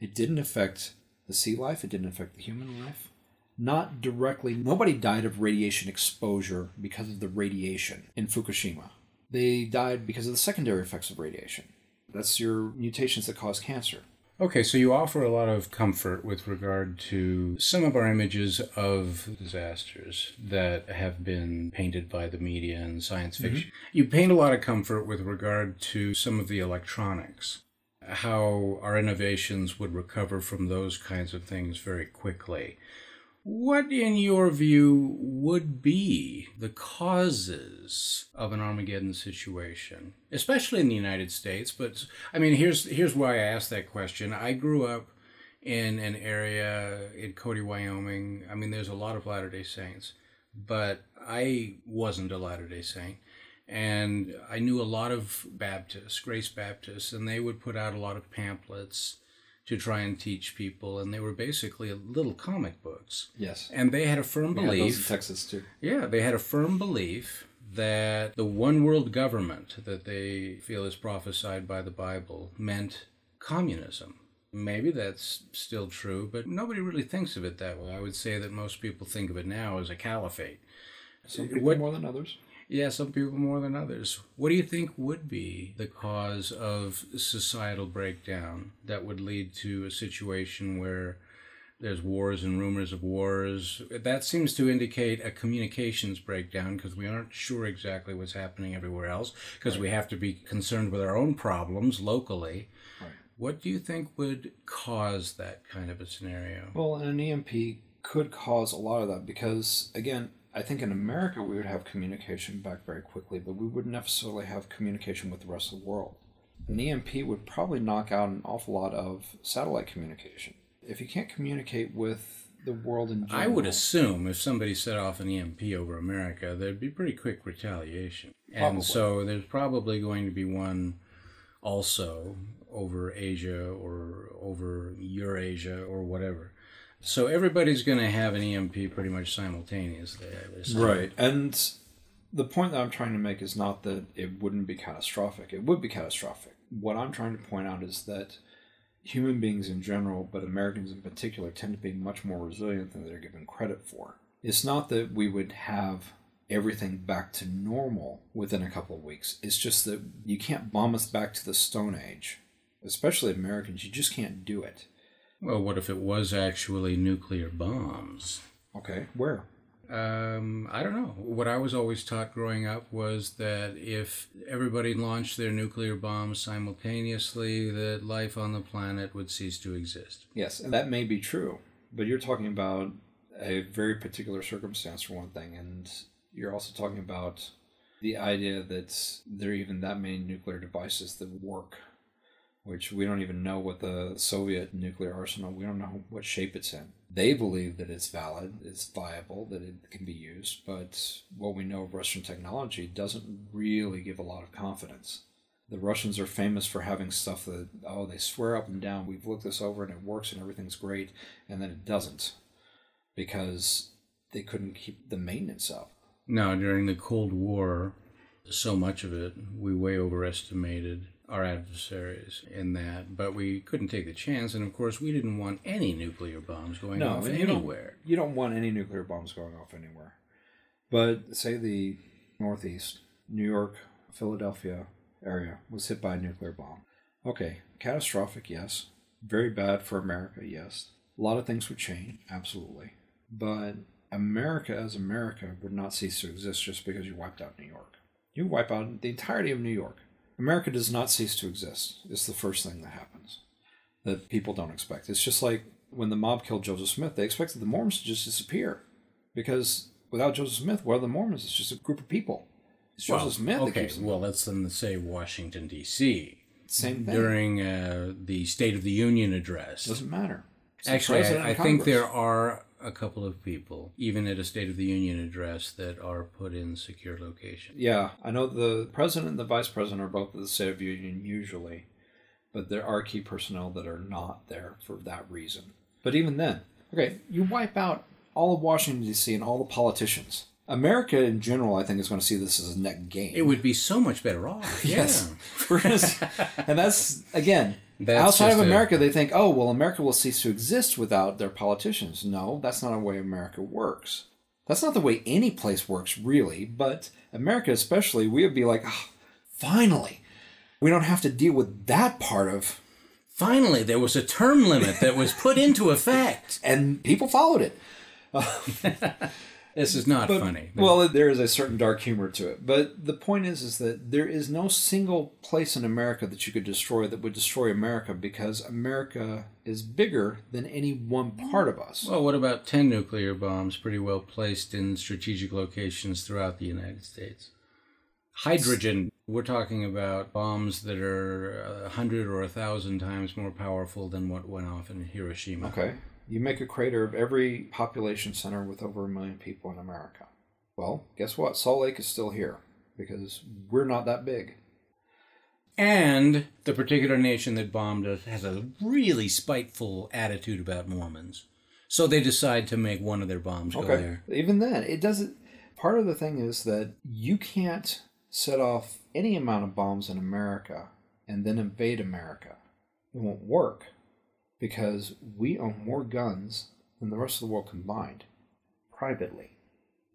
It didn't affect the sea life, it didn't affect the human life. Not directly, nobody died of radiation exposure because of the radiation in Fukushima. They died because of the secondary effects of radiation. That's your mutations that cause cancer. Okay, so you offer a lot of comfort with regard to some of our images of disasters that have been painted by the media and science mm-hmm. fiction. You paint a lot of comfort with regard to some of the electronics, how our innovations would recover from those kinds of things very quickly. What, in your view, would be the causes of an Armageddon situation, especially in the United States? But I mean, here's here's why I asked that question. I grew up in an area in Cody, Wyoming. I mean, there's a lot of Latter Day Saints, but I wasn't a Latter Day Saint. And I knew a lot of Baptists, Grace Baptists, and they would put out a lot of pamphlets to try and teach people, and they were basically little comic books. Yes. And they had a firm in belief. Texas too. Yeah, they had a firm belief that the one world government that they feel is prophesied by the Bible meant communism. Maybe that's still true, but nobody really thinks of it that way. I would say that most people think of it now as a caliphate. Some people What- more than others. Yeah, some people more than others. What do you think would be the cause of societal breakdown that would lead to a situation where there's wars and rumors of wars? That seems to indicate a communications breakdown because we aren't sure exactly what's happening everywhere else because we have to be concerned with our own problems locally. Right. What do you think would cause that kind of a scenario? Well, an EMP could cause a lot of that because, again, I think in America we would have communication back very quickly, but we wouldn't necessarily have communication with the rest of the world. An EMP would probably knock out an awful lot of satellite communication. If you can't communicate with the world in general, I would assume if somebody set off an EMP over America, there'd be pretty quick retaliation. Probably. And so there's probably going to be one also over Asia or over Eurasia or whatever. So everybody's going to have an EMP pretty much simultaneously. Right. And the point that I'm trying to make is not that it wouldn't be catastrophic. It would be catastrophic. What I'm trying to point out is that human beings in general, but Americans in particular, tend to be much more resilient than they're given credit for. It's not that we would have everything back to normal within a couple of weeks. It's just that you can't bomb us back to the Stone Age. Especially Americans, you just can't do it. Well, what if it was actually nuclear bombs? Okay, where? Um, I don't know. What I was always taught growing up was that if everybody launched their nuclear bombs simultaneously, that life on the planet would cease to exist. Yes, and that may be true, but you're talking about a very particular circumstance for one thing, and you're also talking about the idea that there are even that many nuclear devices that work, which we don't even know what the Soviet nuclear arsenal, we don't know what shape it's in. They believe that it's valid, it's viable, that it can be used, but what we know of Russian technology doesn't really give a lot of confidence. The Russians are famous for having stuff that, oh, they swear up and down, we've looked this over and it works and everything's great, and then it doesn't because they couldn't keep the maintenance up. No, during the Cold War, so much of it, we way overestimated our adversaries in that, but we couldn't take the chance. And of course, we didn't want any nuclear bombs going No, off you don't- anywhere. You don't want any nuclear bombs going off anywhere. But say the Northeast, New York, Philadelphia area was hit by a nuclear bomb. Okay, catastrophic, yes. Very bad for America, yes. A lot of things would change, absolutely. But America as America would not cease to exist just because you wiped out New York. You wipe out the entirety of New York. America does not cease to exist. It's the first thing that happens that people don't expect. It's just like when the mob killed Joseph Smith, they expected the Mormons to just disappear. Because without Joseph Smith, what are the Mormons? It's just a group of people. It's Joseph Smith that okay, keeps them. well, let's then say Washington, D.C. Same thing. during uh, the State of the Union address. Doesn't matter. It's Actually, I, I think there are a couple of people, even at a State of the Union address, that are put in secure locations. Yeah, I know the president and the vice president are both at the State of the Union usually, but there are key personnel that are not there for that reason. But even then, okay, you wipe out all of Washington, D.C., and all the politicians. America in general, I think, is going to see this as a net gain. It would be so much better off. Yes. Yeah. We're gonna s- and that's, again, That's outside of just a- America, they think, oh, well, America will cease to exist without their politicians. No, that's not the way America works. That's not the way any place works, really. But America, especially, we would be like, oh, finally, we don't have to deal with that part of. Finally, there was a term limit that was put into effect. And people followed it. This is not But- funny. Well, there is a certain dark humor to it, but the point is, is that there is no single place in America that you could destroy that would destroy America because America is bigger than any one part of us. Well, what about 10 nuclear bombs pretty well placed in strategic locations throughout the United States? Hydrogen, we're talking about bombs that are a 100 or a 1,000 times more powerful than what went off in Hiroshima. Okay, you make a crater of every population center with over a million people in America. Well, guess what? Salt Lake is still here because we're not that big. And the particular nation that bombed us has a really spiteful attitude about Mormons. So they decide to make one of their bombs go there. Even then, it doesn't. Part of the thing is that you can't set off any amount of bombs in America and then invade America. It won't work because we own more guns than the rest of the world combined, privately.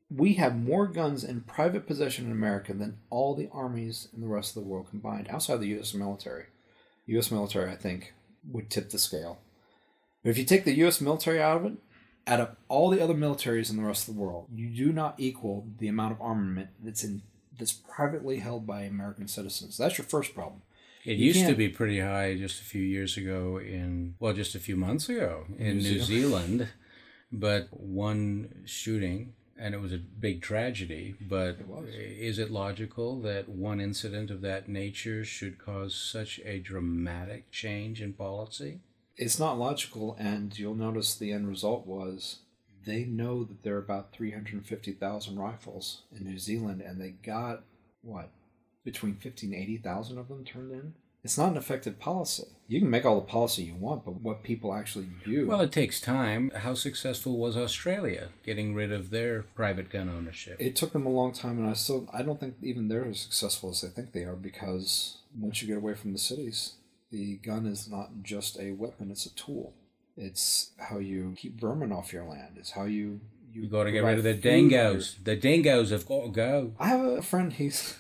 We have more guns in private possession in America than all the armies in the rest of the world combined, outside the U.S. military. U.S. military, I think, would tip the scale. But if you take the U.S. military out of it, add up all the other militaries in the rest of the world, you do not equal the amount of armament that's in that's privately held by American citizens. That's your first problem. It You used to can't- be pretty high just a few years ago in, well, just a few months ago in New New Zealand. But one shooting, and it was a big tragedy, but was. is it logical that one incident of that nature should cause such a dramatic change in policy? It's not logical, and you'll notice the end result was they know that there are about 350,000 rifles in New Zealand, and they got, what, between 50 and 80,000 of them turned in? It's not an effective policy. You can make all the policy you want, but what people actually do. Well, it takes time. How successful was Australia getting rid of their private gun ownership? it took them a long time, and I still I don't think even they're as successful as they think they are because once you get away from the cities, the gun is not just a weapon; it's a tool. It's how you keep vermin off your land. It's how you you, You got to get rid of the for your- dingoes. The dingoes have got to go. I have a friend. He's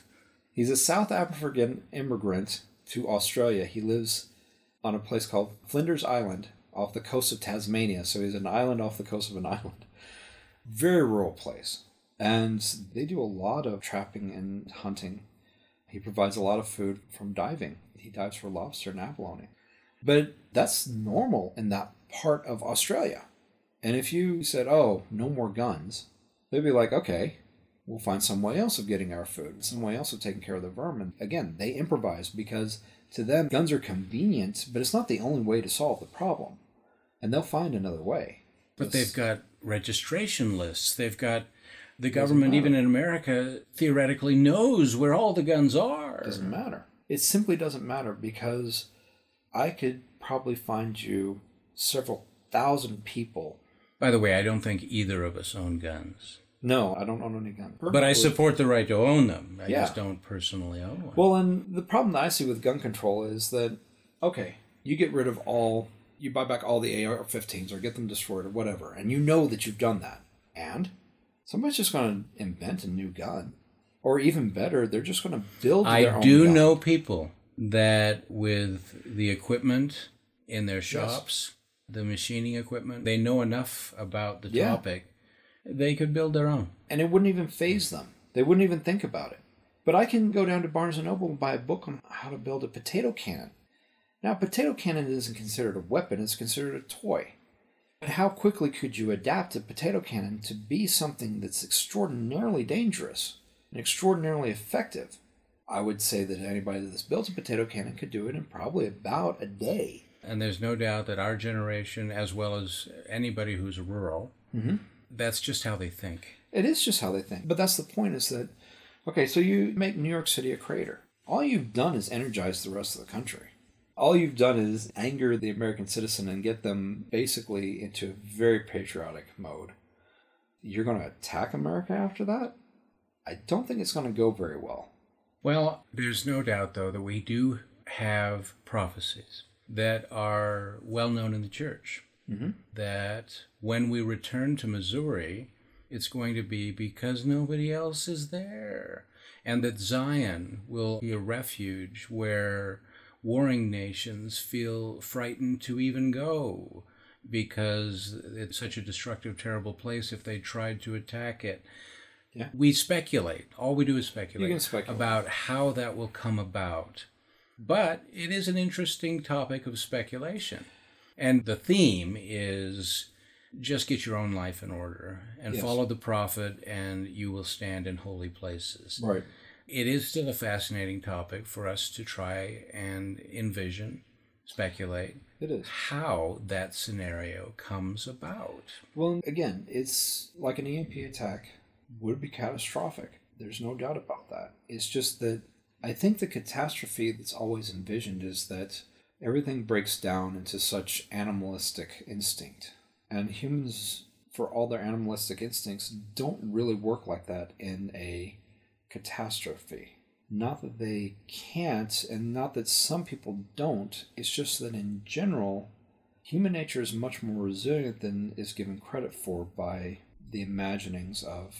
he's a South African immigrant to Australia. He lives on a place called Flinders Island off the coast of Tasmania. So he's an island off the coast of an island. Very rural place, and they do a lot of trapping and hunting. He provides a lot of food from diving. He dives for lobster and abalone, but that's normal in that part of Australia. And if you said, "Oh, no more guns," they'd be like, "Okay, we'll find some way else of getting our food, some way else of taking care of the vermin. Again, they improvise because to them, guns are convenient, but it's not the only way to solve the problem. And they'll find another way. But It's- they've got registration lists. They've got the government, even in America, theoretically knows where all the guns are. doesn't matter. It simply doesn't matter because I could probably find you several thousand people. By the way, I don't think either of us own guns. No, I don't own any gun. But I support the right to own them. I Yeah. just don't personally own one. Well, and the problem that I see with gun control is that, okay, you get rid of all, you buy back all the AR 15s or get them destroyed or whatever, and you know that you've done that. And somebody's just going to invent a new gun. Or even better, they're just going to build their I own do gun. know people that with the equipment in their shops, the machining equipment, they know enough about the Yeah. topic, they could build their own. and it wouldn't even faze them. They wouldn't even think about it. But I can go down to Barnes and Noble and buy a book on how to build a potato cannon. Now, a potato cannon isn't considered a weapon; it's considered a toy. But how quickly could you adapt a potato cannon to be something that's extraordinarily dangerous and extraordinarily effective? I would say that anybody that's built a potato cannon could do it in probably about a day. And there's no doubt that our generation, as well as anybody who's rural, mm-hmm. That's just how they think. It is just how they think. But that's the point is that, okay, so you make New York City a crater. All you've done is energize the rest of the country. All you've done is anger the American citizen and get them basically into a very patriotic mode. You're going to attack America after that? I don't think it's going to go very well. Well, there's no doubt, though, that we do have prophecies that are well known in the church. Mm-hmm. That when we return to Missouri, it's going to be because nobody else is there. And that Zion will be a refuge where warring nations feel frightened to even go because it's such a destructive, terrible place if they tried to attack it. Yeah. We speculate. All we do is speculate, speculate. about how that will come about. But it is an interesting topic of speculation. And the theme is just get your own life in order and Yes. follow the prophet, and you will stand in holy places. Right. It is still a fascinating topic for us to try and envision, speculate It is. how that scenario comes about. Well, again, it's like an EMP attack would be catastrophic. There's no doubt about that. It's just that I think the catastrophe that's always envisioned is that everything breaks down into such animalistic instinct. And humans, for all their animalistic instincts, don't really work like that in a catastrophe. Not that they can't, and not that some people don't, it's just that in general, human nature is much more resilient than is given credit for by the imaginings of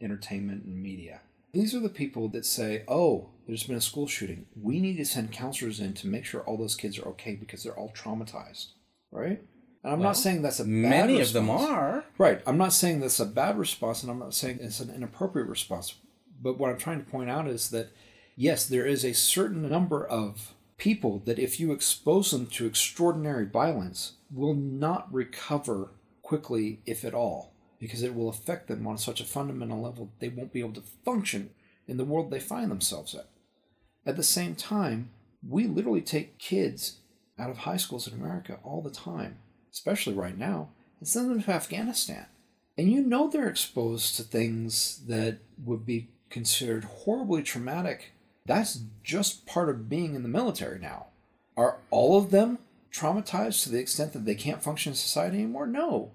entertainment and media. These are the people that say, oh, there's been a school shooting. We need to send counselors in to make sure all those kids are okay because they're all traumatized. Right? And I'm Well, not saying that's a bad Many of them are. Right. I'm not saying that's a bad response, and I'm not saying it's an inappropriate response. But what I'm trying to point out is that, yes, there is a certain number of people that if you expose them to extraordinary violence, will not recover quickly, if at all, because it will affect them on such a fundamental level they won't be able to function in the world they find themselves at. At the same time, we literally take kids out of high schools in America all the time, especially right now, and send them to Afghanistan. And you know they're exposed to things that would be considered horribly traumatic. That's just part of being in the military now. Are all of them traumatized to the extent that they can't function in society anymore? No.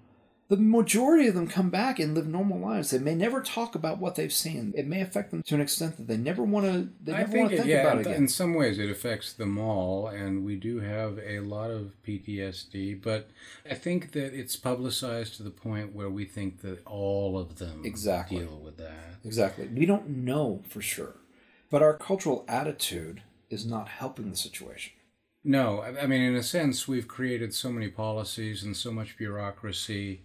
The majority of them come back and live normal lives. They may never talk about what they've seen. It may affect them to an extent that they never want to. They never think, want to think yeah, about it in- again. in some ways it affects them all, and we do have a lot of PTSD. But I think that it's publicized to the point where we think that all of them Exactly. deal with that. Exactly. We don't know for sure. But our cultural attitude is not helping the situation. No, I mean, in a sense, we've created so many policies and so much bureaucracy.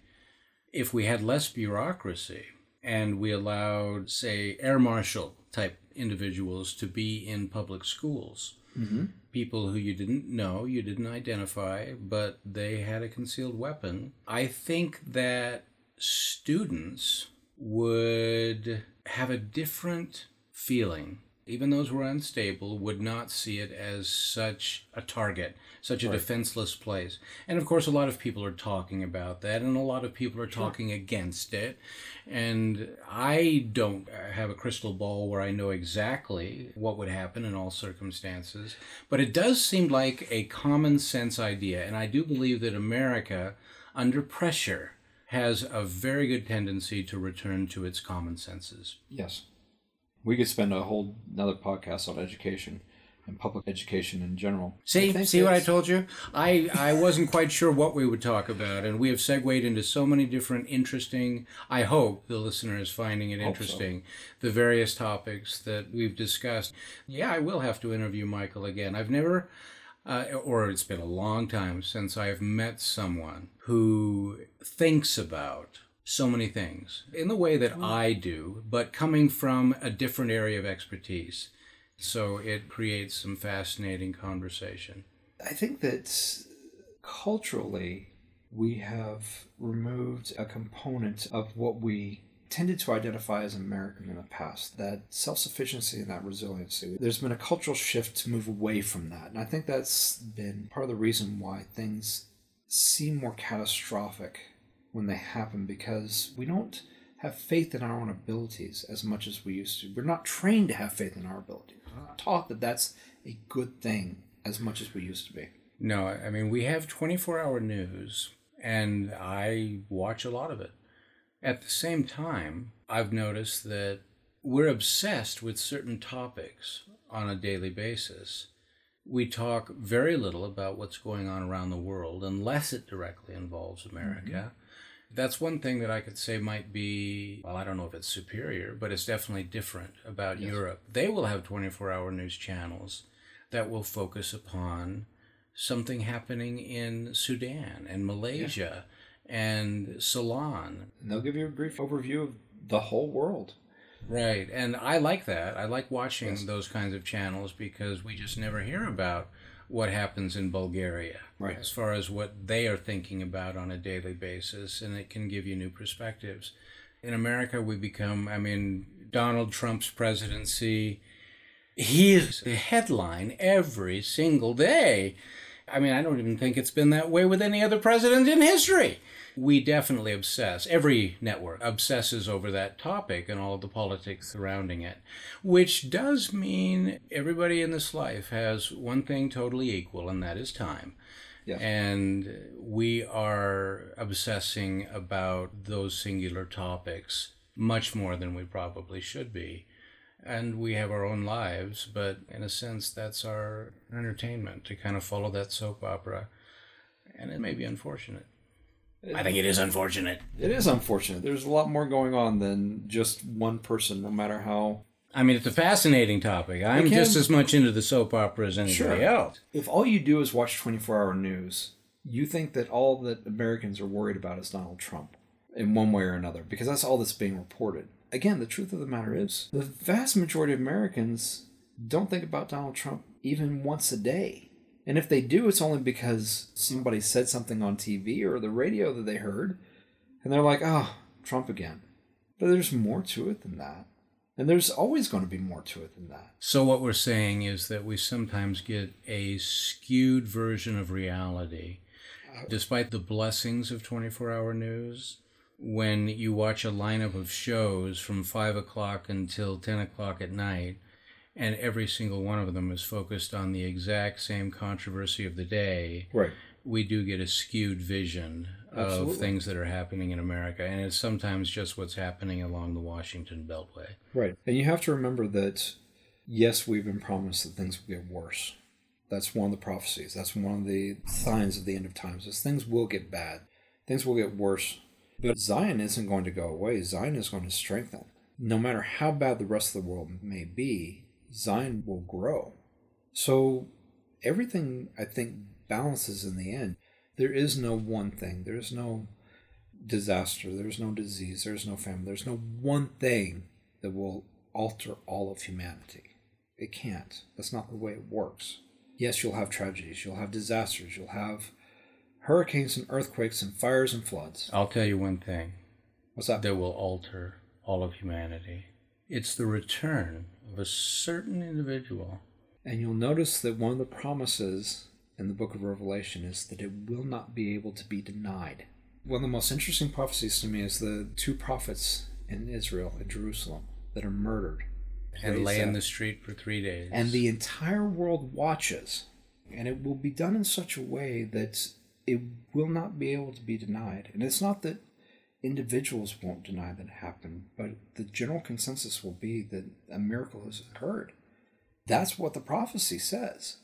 If we had less bureaucracy and we allowed, say, air marshal type individuals to be in public schools, mm-hmm. people who you didn't know, you didn't identify, but they had a concealed weapon, I think that students would have a different feeling even those who are unstable, would not see it as such a target, such a defenseless place. And of course, a lot of people are talking about that, and a lot of people are talking against it. And I don't have a crystal ball where I know exactly what would happen in all circumstances, but it does seem like a common sense idea. And I do believe that America, under pressure, has a very good tendency to return to its common senses. Yes. We could spend a whole another podcast on education and public education in general. See, see what I told you? I, I wasn't quite sure what we would talk about, and we have segued into so many different interesting. I hope the listener is finding it Hope so. interesting. The various topics that we've discussed. Yeah, I will have to interview Michael again. I've never, uh, or it's been a long time since I've met someone who thinks about so many things in the way that I do, but coming from a different area of expertise. So it creates some fascinating conversation. I think that culturally, we have removed a component of what we tended to identify as American in the past that self sufficiency and that resiliency. There's been a cultural shift to move away from that. And I think that's been part of the reason why things seem more catastrophic when they happen because we don't have faith in our own abilities as much as we used to. We're not trained to have faith in our abilities. We're not taught that that's a good thing as much as we used to be. No, I mean, we have 24 hour news, and I watch a lot of it. At the same time, I've noticed that we're obsessed with certain topics on a daily basis. We talk very little about what's going on around the world unless it directly involves America. Mm-hmm. That's one thing that I could say might be, well, I don't know if it's superior, but it's definitely different about Europe. They will have 24 hour news channels that will focus upon something happening in Sudan and Malaysia and Ceylon. And they'll give you a brief overview of the whole world. Right. And I like that. I like watching those kinds of channels because we just never hear about what happens in Bulgaria Right. as far as what they are thinking about on a daily basis, and it can give you new perspectives. In America, we become, I mean, Donald Trump's presidency, he is the headline every single day. I mean, I don't even think it's been that way with any other president in history. We definitely obsess. Every network obsesses over that topic and all of the politics surrounding it, which does mean everybody in this life has one thing totally equal, and that is time. Yes. And we are obsessing about those singular topics much more than we probably should be. And we have our own lives, but in a sense, that's our entertainment to kind of follow that soap opera. And it may be unfortunate. I think it is unfortunate. It is unfortunate. There's a lot more going on than just one person, no matter how. I mean, it's a fascinating topic. I'm can- just as much into the soap opera as anybody Sure. else. If all you do is watch 24 hour news, you think that all that Americans are worried about is Donald Trump in one way or another, because that's all that's being reported. Again, the truth of the matter is, the vast majority of Americans don't think about Donald Trump even once a day. And if they do, it's only because somebody said something on TV or the radio that they heard, and they're like, oh, Trump again. But there's more to it than that. And there's always going to be more to it than that. So, what we're saying is that we sometimes get a skewed version of reality. Uh, despite the blessings of 24 hour news, when you watch a lineup of shows from 5 o'clock until 10 o'clock at night, and every single one of them is focused on the exact same controversy of the day, Right. we do get a skewed vision of things that are happening in America. And it's sometimes just what's happening along the Washington Beltway. Right. And you have to remember that, yes, we've been promised that things will get worse. That's one of the prophecies. That's one of the signs of the end of times. Is things will get bad. Things will get worse. But Zion isn't going to go away. Zion is going to strengthen. No matter how bad the rest of the world may be, Zion will grow. So everything, I think, balances in the end. There is no one thing. There is no disaster. There's no disease. There's no famine. There's no one thing that will alter all of humanity. It can't. That's not the way it works. Yes, you'll have tragedies. You'll have disasters. You'll have hurricanes and earthquakes and fires and floods. I'll tell you one thing What's that? that will alter all of humanity It's the return of a certain individual. And you'll notice that one of the promises in the book of Revelation is that it will not be able to be denied. One of the most interesting prophecies to me is the two prophets in Israel, in Jerusalem, that are murdered. And lay in the street for three days. And the entire world watches. And it will be done in such a way that it will not be able to be denied. And it's not that individuals won't deny that it happened, but the general consensus will be that a miracle has occurred. That's what the prophecy says.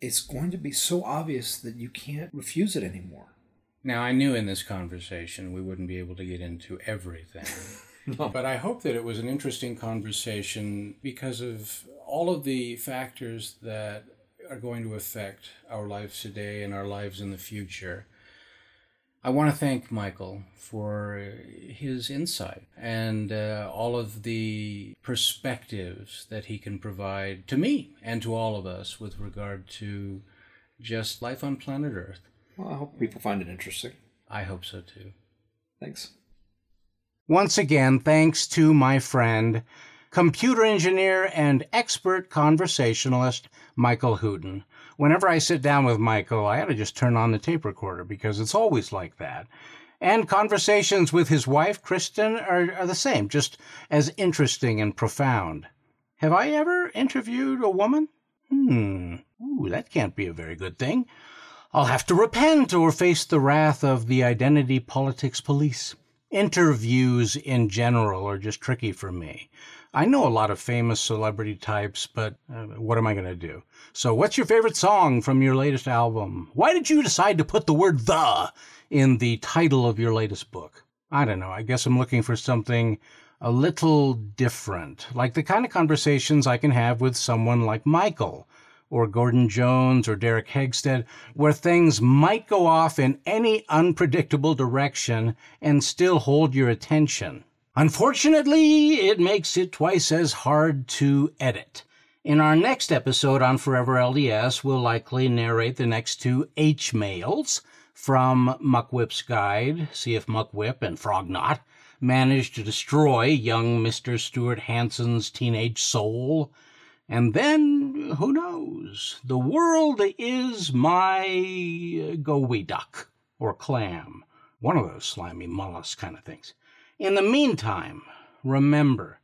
It's going to be so obvious that you can't refuse it anymore. Now, I knew in this conversation we wouldn't be able to get into everything. But I hope that it was an interesting conversation because of all of the factors that are going to affect our lives today and our lives in the future. I want to thank Michael for his insight and uh, all of the perspectives that he can provide to me and to all of us with regard to just life on planet Earth. Well, I hope people find it interesting. I hope so too. Thanks. Once again, thanks to my friend, computer engineer and expert conversationalist, Michael Hooten. Whenever I sit down with Michael, I ought to just turn on the tape recorder because it's always like that. And conversations with his wife, Kristen, are, are the same, just as interesting and profound. Have I ever interviewed a woman? Hmm. Ooh, that can't be a very good thing. I'll have to repent or face the wrath of the identity politics police. Interviews in general are just tricky for me. I know a lot of famous celebrity types, but uh, what am I going to do? So, what's your favorite song from your latest album? Why did you decide to put the word the in the title of your latest book? I don't know. I guess I'm looking for something a little different, like the kind of conversations I can have with someone like Michael or Gordon Jones or Derek Hegstead, where things might go off in any unpredictable direction and still hold your attention. Unfortunately, it makes it twice as hard to edit. In our next episode on Forever LDS, we'll likely narrate the next two H mails from Muckwhip's Guide, see if Muckwhip and Frognot manage to destroy young Mr. Stuart Hanson's teenage soul. And then, who knows? The world is my geoduck or clam. One of those slimy mollusk kind of things. In the meantime, remember,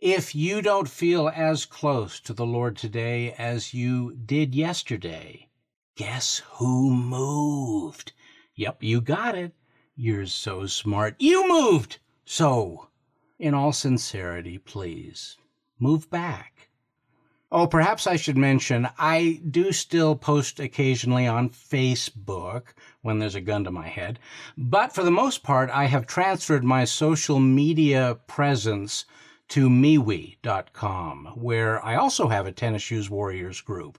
if you don't feel as close to the Lord today as you did yesterday, guess who moved? Yep, you got it. You're so smart. You moved! So, in all sincerity, please, move back. Oh, perhaps I should mention I do still post occasionally on Facebook when there's a gun to my head, but for the most part, I have transferred my social media presence to MeWe.com, where I also have a Tennis Shoes Warriors group.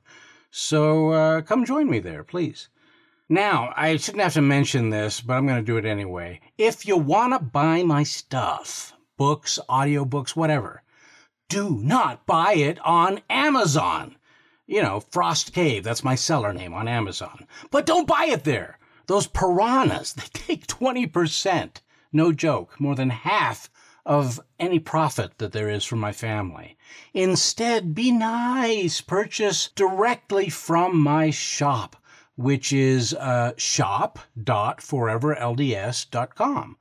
So uh, come join me there, please. Now, I shouldn't have to mention this, but I'm going to do it anyway. If you want to buy my stuff, books, audiobooks, whatever, do not buy it on Amazon. You know, Frost Cave, that's my seller name on Amazon. But don't buy it there. Those piranhas, they take 20%. No joke, more than half of any profit that there is for my family. Instead, be nice. Purchase directly from my shop, which is uh, shop.foreverlds.com.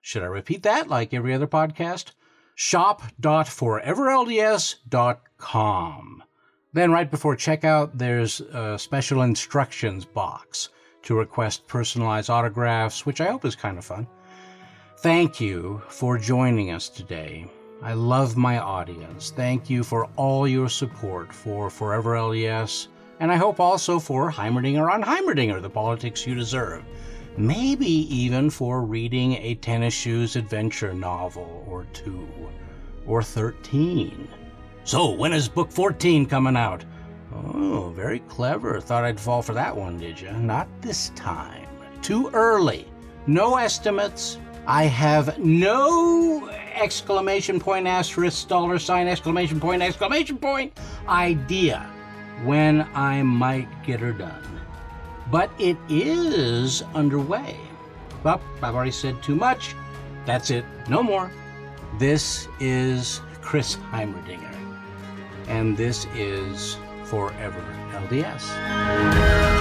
Should I repeat that like every other podcast? shop.foreverlds.com. Then, right before checkout, there's a special instructions box to request personalized autographs, which I hope is kind of fun. Thank you for joining us today. I love my audience. Thank you for all your support for Forever LDS, and I hope also for Heimerdinger on Heimerdinger, the politics you deserve. Maybe even for reading a tennis shoes adventure novel or two, or 13. So, when is book 14 coming out? Oh, very clever. Thought I'd fall for that one, did you? Not this time. Too early. No estimates. I have no exclamation point, asterisk, dollar sign, exclamation point, exclamation point idea when I might get her done. But it is underway. But I've already said too much. That's it. No more. This is Chris Heimerdinger. And this is Forever LDS.